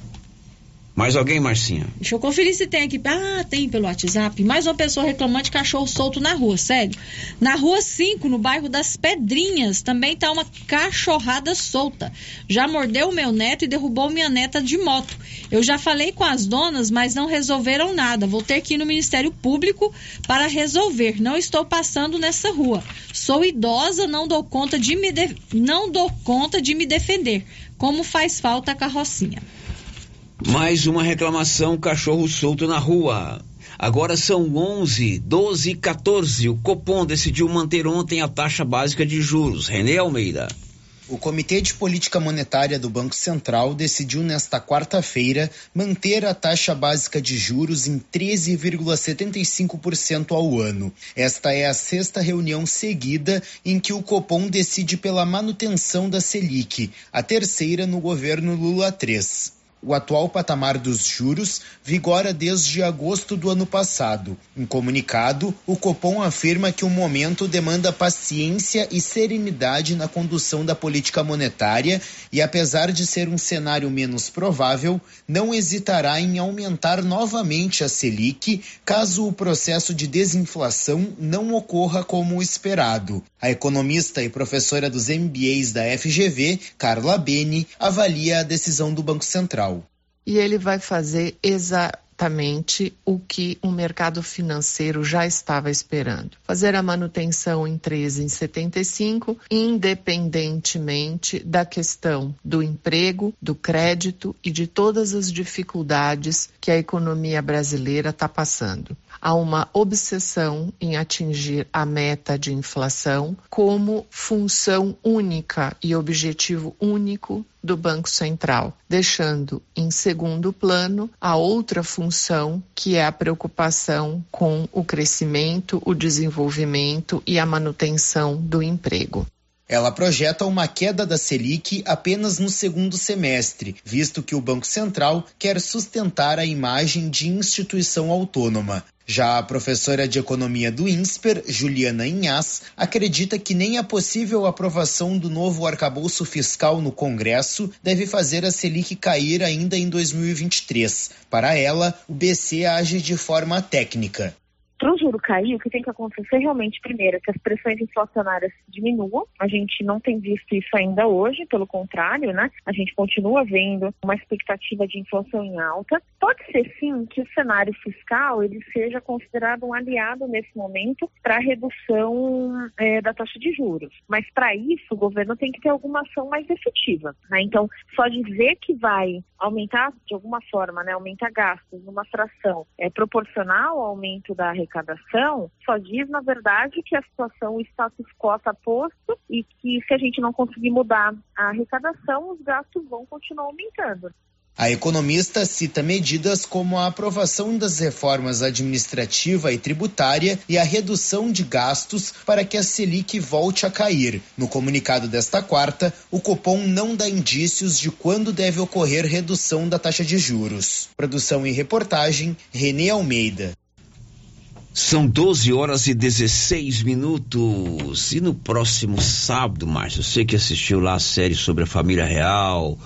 S3: Mais alguém, Marcinha?
S15: Deixa eu conferir se tem aqui. Ah, tem pelo WhatsApp. Mais uma pessoa reclamando de cachorro solto na rua, sério. Na rua 5, no bairro das Pedrinhas, também tá uma cachorrada solta. Já mordeu o meu neto e derrubou minha neta de moto. Eu já falei com as donas, mas não resolveram nada. Vou ter que ir no Ministério Público para resolver. Não estou passando nessa rua. Sou idosa, não dou conta de me, de... não dou conta de me defender. Como faz falta a carrocinha.
S3: Mais uma reclamação, cachorro solto na rua. Agora são 11, 12 e 14. O Copom decidiu manter ontem a taxa básica de juros. René Almeida.
S54: O Comitê de Política Monetária do Banco Central decidiu nesta quarta-feira manter a taxa básica de juros em 13,75% ao ano. Esta é a sexta reunião seguida em que o Copom decide pela manutenção da Selic, a terceira no governo Lula III. O atual patamar dos juros vigora desde agosto do ano passado. Em comunicado, o Copom afirma que o momento demanda paciência e serenidade na condução da política monetária e, apesar de ser um cenário menos provável, não hesitará em aumentar novamente a Selic caso o processo de desinflação não ocorra como esperado. A economista e professora dos MBAs da FGV, Carla Beni, avalia a decisão do Banco Central
S55: e ele vai fazer exatamente o que o mercado financeiro já estava esperando. Fazer a manutenção em 13,75, independentemente da questão do emprego, do crédito e de todas as dificuldades que a economia brasileira está passando há uma obsessão em atingir a meta de inflação como função única e objetivo único do Banco Central, deixando em segundo plano a outra função, que é a preocupação com o crescimento, o desenvolvimento e a manutenção do emprego.
S54: Ela projeta uma queda da Selic apenas no segundo semestre, visto que o Banco Central quer sustentar a imagem de instituição autônoma. Já a professora de economia do INSPER, Juliana Inhas, acredita que nem a possível aprovação do novo arcabouço fiscal no Congresso deve fazer a Selic cair ainda em 2023. Para ela, o BC age de forma técnica
S56: para o juro cair, o que tem que acontecer realmente, primeiro, é que as pressões inflacionárias diminuam. A gente não tem visto isso ainda hoje, pelo contrário, né? A gente continua vendo uma expectativa de inflação em alta. Pode ser sim que o cenário fiscal ele seja considerado um aliado nesse momento para a redução é, da taxa de juros. Mas para isso, o governo tem que ter alguma ação mais efetiva. Né? Então, só dizer que vai aumentar de alguma forma, né? Aumentar gastos numa fração é proporcional ao aumento da arrecadação só diz, na verdade, que a situação, o status quo está posto e que se a gente não conseguir mudar a arrecadação, os gastos vão continuar aumentando.
S54: A economista cita medidas como a aprovação das reformas administrativa e tributária e a redução de gastos para que a Selic volte a cair. No comunicado desta quarta, o Copom não dá indícios de quando deve ocorrer redução da taxa de juros. Produção e reportagem, Renê Almeida.
S3: São 12 horas e 16 minutos. E no próximo sábado, Márcio, você que assistiu lá a série sobre a família real.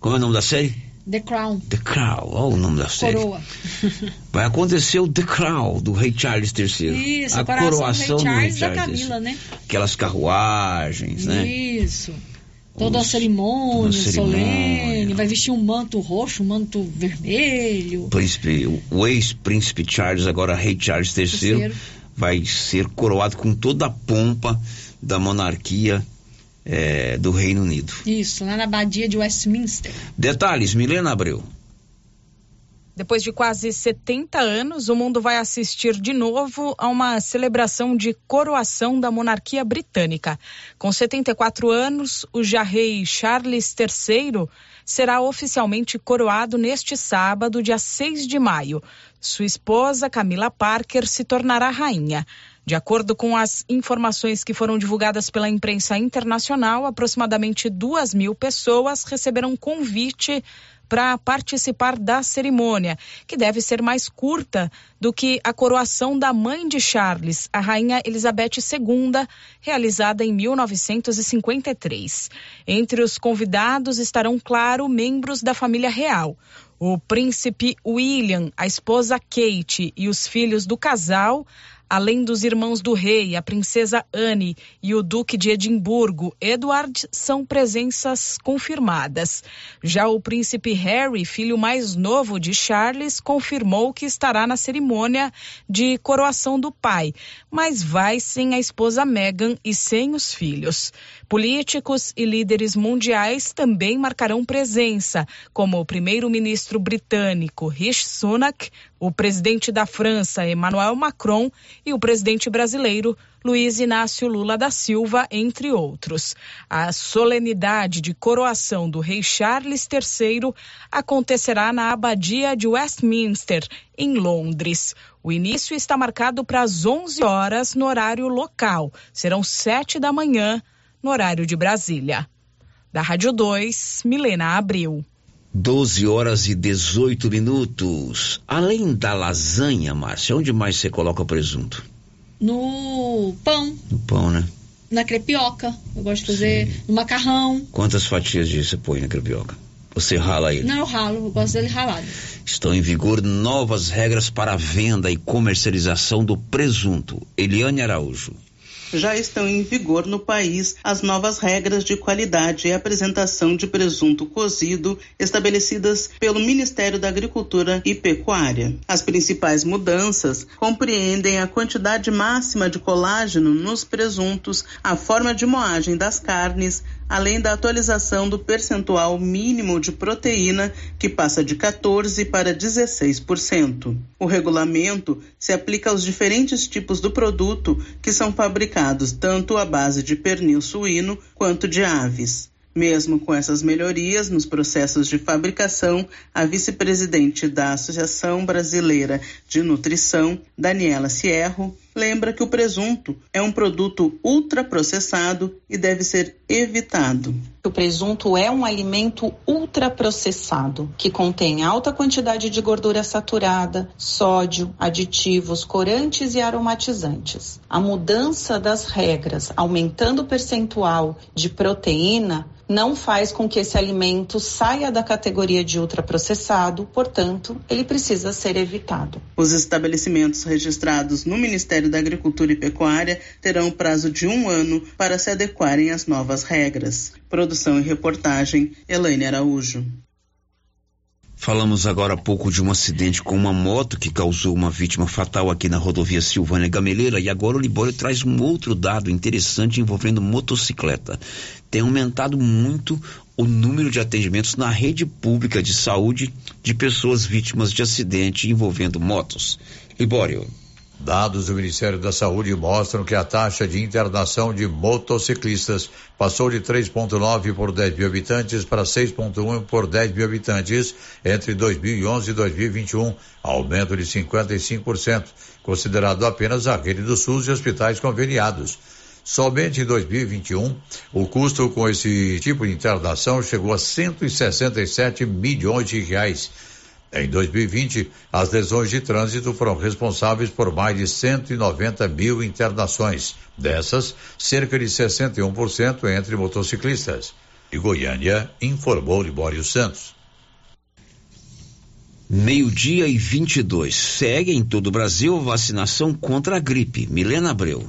S3: Como é o nome da série?
S15: The Crown.
S3: The Crown, olha o nome da série.
S15: Coroa.
S3: Vai acontecer o The Crown do Rei Charles III.
S15: Isso, a, coroação do Rei Charles, do Rei Charles da Camila, né?
S3: Aquelas carruagens, né?
S15: Isso. Toda a cerimônia, solene, vai vestir um manto roxo, um manto vermelho.
S3: Príncipe, o ex-príncipe Charles, agora rei Charles III, Terceiro. vai ser coroado com toda a pompa da monarquia é, do Reino Unido.
S15: Isso, lá na abadia de Westminster.
S3: Detalhes, Milena Abreu.
S57: Depois de quase 70 anos, o mundo vai assistir de novo a uma celebração de coroação da monarquia britânica. Com 74 anos, o já rei Charles III será oficialmente coroado neste sábado, dia 6 de maio. Sua esposa, Camila Parker, se tornará rainha. De acordo com as informações que foram divulgadas pela imprensa internacional, aproximadamente duas mil pessoas receberam convite para participar da cerimônia, que deve ser mais curta do que a coroação da mãe de Charles, a rainha Elizabeth II, realizada em 1953. Entre os convidados estarão, claro, membros da família real. O príncipe William, a esposa Kate e os filhos do casal além dos irmãos do rei, a princesa Anne e o duque de Edimburgo, Edward, são presenças confirmadas. Já o príncipe Harry, filho mais novo de Charles, confirmou que estará na cerimônia de coroação do pai, mas vai sem a esposa Meghan e sem os filhos. Políticos e líderes mundiais também marcarão presença, como o primeiro-ministro britânico Rishi Sunak, o presidente da França Emmanuel Macron e o presidente brasileiro Luiz Inácio Lula da Silva, entre outros. A solenidade de coroação do rei Charles III acontecerá na abadia de Westminster, em Londres. O início está marcado para as 11 horas no horário local. Serão 7 da manhã no horário de Brasília. Da Rádio 2, Milena Abril.
S3: 12 horas e 18 minutos. Além da lasanha, Márcia, onde mais você coloca o presunto?
S15: No pão.
S3: No pão, né?
S15: Na crepioca. Eu gosto de fazer Sim. no macarrão.
S3: Quantas fatias disso você põe na crepioca? Você rala ele?
S15: Não, eu ralo, eu gosto dele ralado.
S3: Estão em vigor novas regras para a venda e comercialização do presunto. Eliane Araújo
S58: já estão em vigor no país as novas regras de qualidade e apresentação de presunto cozido estabelecidas pelo Ministério da Agricultura e Pecuária. As principais mudanças compreendem a quantidade máxima de colágeno nos presuntos, a forma de moagem das carnes, além da atualização do percentual mínimo de proteína, que passa de 14% para 16%. O regulamento se aplica aos diferentes tipos do produto que são fabricados tanto à base de pernil suíno quanto de aves. Mesmo com essas melhorias nos processos de fabricação, a vice-presidente da Associação Brasileira de Nutrição, Daniela Cierro, lembra que o presunto é um produto ultraprocessado e deve ser evitado.
S59: O presunto é um alimento ultraprocessado que contém alta quantidade de gordura saturada, sódio, aditivos, corantes e aromatizantes. A mudança das regras, aumentando o percentual de proteína, não faz com que esse alimento saia da categoria de ultraprocessado, portanto, ele precisa ser evitado.
S58: Os estabelecimentos registrados no Ministério da Agricultura e Pecuária terão prazo de um ano para se adequarem às novas regras. Produção e reportagem, Elaine Araújo.
S3: Falamos agora há pouco de um acidente com uma moto que causou uma vítima fatal aqui na rodovia Silvânia Gameleira e agora o Libório traz um outro dado interessante envolvendo motocicleta. Tem aumentado muito o número de atendimentos na rede pública de saúde de pessoas vítimas de acidente envolvendo motos. Libório.
S60: Dados do Ministério da Saúde mostram que a taxa de internação de motociclistas passou de 3,9 por 10 mil habitantes para 6,1 por 10 mil habitantes entre 2011 e 2021, aumento de 55%, considerado apenas a rede do SUS e hospitais conveniados. Somente em 2021, o custo com esse tipo de internação chegou a 167 milhões de reais em 2020, as lesões de trânsito foram responsáveis por mais de 190 mil internações. Dessas, cerca de 61% entre motociclistas. De Goiânia, informou Libório Santos.
S3: Meio-dia e 22. Segue em todo o Brasil vacinação contra a gripe. Milena Abreu.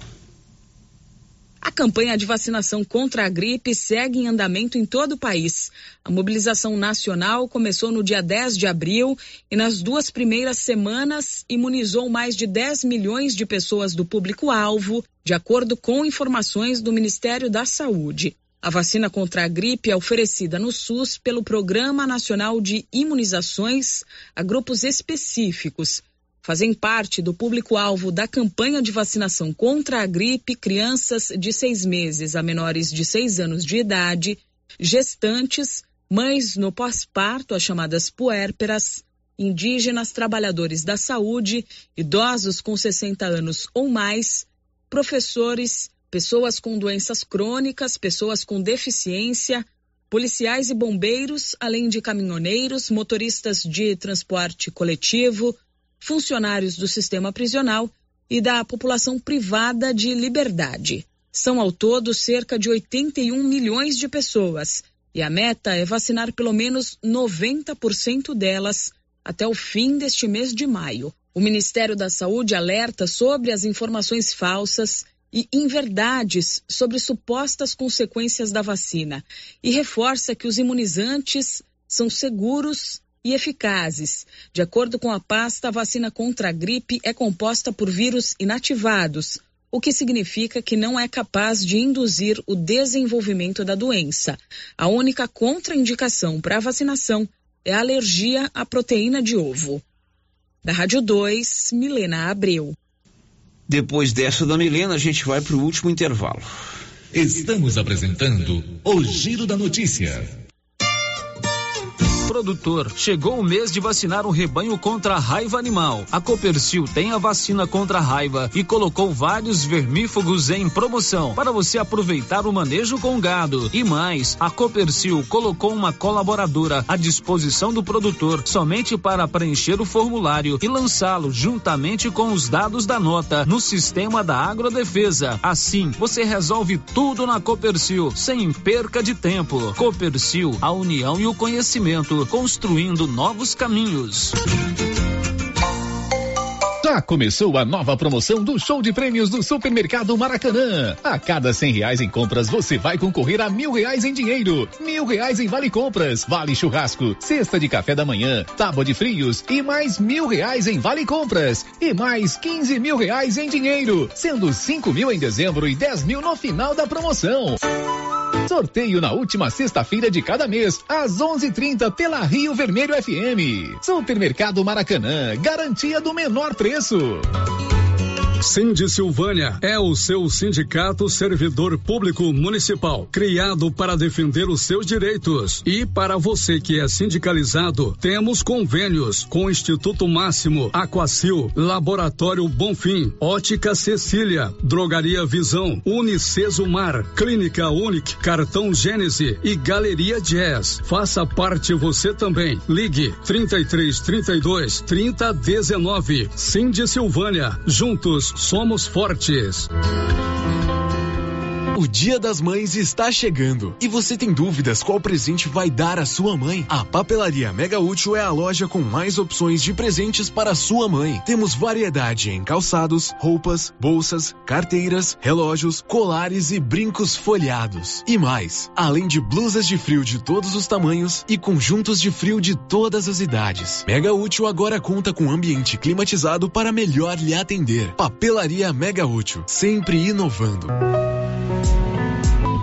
S57: A campanha de vacinação contra a gripe segue em andamento em todo o país. A mobilização nacional começou no dia 10 de abril e, nas duas primeiras semanas, imunizou mais de 10 milhões de pessoas do público-alvo, de acordo com informações do Ministério da Saúde. A vacina contra a gripe é oferecida no SUS pelo Programa Nacional de Imunizações a grupos específicos fazem parte do público-alvo da campanha de vacinação contra a gripe crianças de seis meses a menores de seis anos de idade, gestantes, mães no pós-parto, as chamadas puérperas, indígenas, trabalhadores da saúde, idosos com 60 anos ou mais, professores, pessoas com doenças crônicas, pessoas com deficiência, policiais e bombeiros, além de caminhoneiros, motoristas de transporte coletivo, funcionários do sistema prisional e da população privada de liberdade. São ao todo cerca de 81 milhões de pessoas e a meta é vacinar pelo menos 90% delas até o fim deste mês de maio. O Ministério da Saúde alerta sobre as informações falsas e inverdades sobre supostas consequências da vacina e reforça que os imunizantes são seguros e eficazes. De acordo com a pasta, a vacina contra a gripe é composta por vírus inativados, o que significa que não é capaz de induzir o desenvolvimento da doença. A única contraindicação para a vacinação é a alergia à proteína de ovo. Da Rádio 2, Milena Abreu.
S3: Depois dessa da Milena, a gente vai para o último intervalo.
S31: Estamos apresentando o Giro da Notícia
S8: produtor. Chegou o mês de vacinar o rebanho contra a raiva animal. A Copercil tem a vacina contra a raiva e colocou vários vermífugos em promoção para você aproveitar o manejo com gado. E mais, a Copercil colocou uma colaboradora à disposição do produtor somente para preencher o formulário e lançá-lo juntamente com os dados da nota no sistema da Agrodefesa. Assim, você resolve tudo na Copercil sem perca de tempo. Copercil, a união e o conhecimento construindo novos caminhos.
S31: Já começou a nova promoção do show de prêmios do Supermercado Maracanã. A cada cem reais em compras, você vai concorrer a mil reais em dinheiro, mil reais em vale compras, vale churrasco, cesta de café da manhã, tábua de frios e mais mil reais em vale compras e mais quinze mil reais em dinheiro, sendo cinco mil em dezembro e dez mil no final da promoção. Sorteio na última sexta-feira de cada mês, às 11:30 pela Rio Vermelho FM. Supermercado Maracanã, garantia do menor preço preço.
S18: Cindy Silvânia é o seu sindicato servidor público municipal, criado para defender os seus direitos. E para você que é sindicalizado, temos convênios com o Instituto Máximo, Aquacil, Laboratório Bonfim, Ótica Cecília, Drogaria Visão, Unicesumar, Clínica Unic, Cartão Gênese e Galeria Jazz. Faça parte você também. Ligue 33 32 30 19. Cindy Silvânia. Juntos somos fortes.
S10: O Dia das Mães está chegando e você tem dúvidas qual presente vai dar à sua mãe? A Papelaria Mega Útil é a loja com mais opções de presentes para sua mãe. Temos variedade em calçados, roupas, bolsas, carteiras, relógios, colares e brincos folhados. E mais, além de blusas de frio de todos os tamanhos e conjuntos de frio de todas as idades. Mega Útil agora conta com ambiente climatizado para melhor lhe atender. Papelaria Mega Útil, sempre inovando.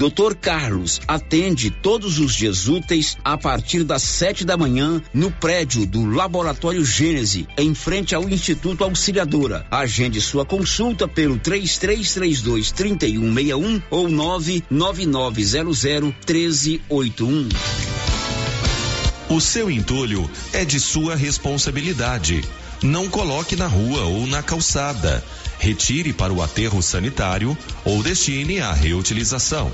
S3: Dr. Carlos atende todos os dias úteis a partir das sete da manhã no prédio do Laboratório Gênese, em frente ao Instituto Auxiliadora. Agende sua consulta pelo 3332 3161 ou 99900 1381.
S61: O seu entulho é de sua responsabilidade. Não coloque na rua ou na calçada. Retire para o aterro sanitário ou destine à reutilização.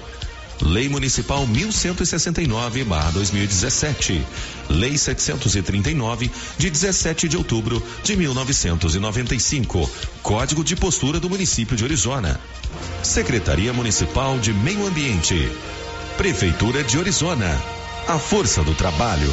S61: Lei Municipal 1169/2017. Lei 739 de 17 de outubro de 1995. Código de postura do município de Orizona. Secretaria Municipal de Meio Ambiente. Prefeitura de Orizona. A força do trabalho.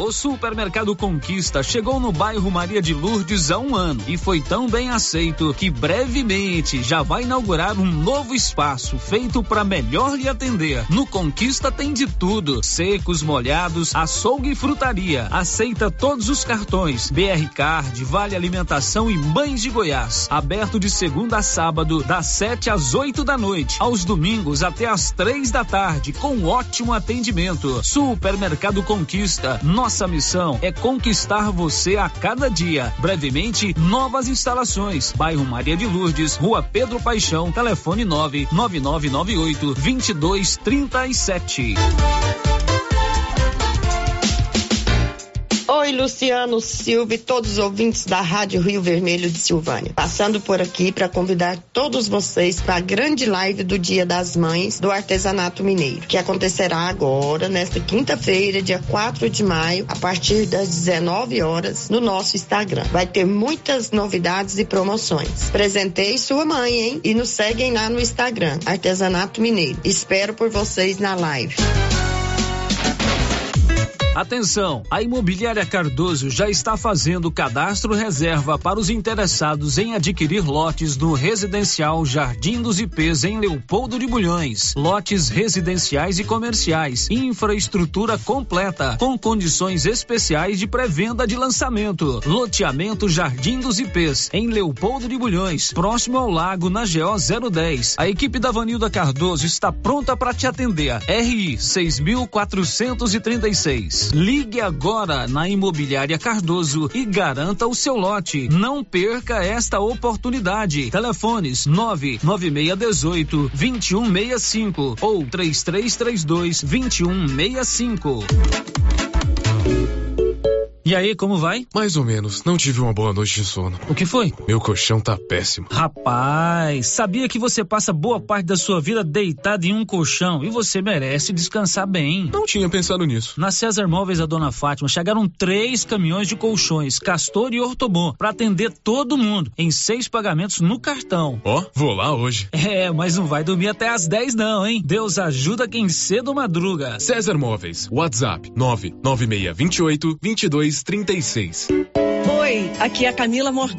S8: O Supermercado Conquista chegou no bairro Maria de Lourdes há um ano e foi tão bem aceito que brevemente já vai inaugurar um novo espaço feito para melhor lhe atender. No Conquista tem de tudo: secos, molhados, açougue e frutaria. Aceita todos os cartões: BR Card, Vale Alimentação e Mães de Goiás. Aberto de segunda a sábado, das 7 às 8 da noite. Aos domingos até às três da tarde, com ótimo atendimento. Supermercado Conquista. Nossa missão é conquistar você a cada dia. Brevemente, novas instalações. Bairro Maria de Lourdes, Rua Pedro Paixão, telefone 99998 2237.
S62: Oi, Luciano Silva e todos os ouvintes da Rádio Rio Vermelho de Silvânia. Passando por aqui para convidar todos vocês para a grande live do Dia das Mães do Artesanato Mineiro, que acontecerá agora, nesta quinta-feira, dia 4 de maio, a partir das 19 horas, no nosso Instagram. Vai ter muitas novidades e promoções. Presentei sua mãe, hein? E nos seguem lá no Instagram, Artesanato Mineiro. Espero por vocês na live.
S8: Atenção, a Imobiliária Cardoso já está fazendo cadastro reserva para os interessados em adquirir lotes no residencial Jardim dos IPs em Leopoldo de Bulhões. Lotes residenciais e comerciais, infraestrutura completa, com condições especiais de pré-venda de lançamento. Loteamento Jardim dos IPs em Leopoldo de Bulhões, próximo ao lago na GO 010. A equipe da Vanilda Cardoso está pronta para te atender. RI 6436. Ligue agora na Imobiliária Cardoso e garanta o seu lote. Não perca esta oportunidade. Telefones 99618 2165 ou 3332 2165. E aí, como vai?
S63: Mais ou menos. Não tive uma boa noite de sono.
S8: O que foi?
S63: Meu colchão tá péssimo.
S8: Rapaz, sabia que você passa boa parte da sua vida deitado em um colchão e você merece descansar bem.
S63: Não tinha pensado nisso.
S8: Na César Móveis da Dona Fátima chegaram três caminhões de colchões, Castor e Ortobon, para atender todo mundo em seis pagamentos no cartão.
S63: Ó, oh, vou lá hoje.
S8: É, mas não vai dormir até às 10 não, hein? Deus ajuda quem cedo madruga.
S63: César Móveis, WhatsApp 99628 22 36.
S64: Oi, aqui é a Camila Morgana.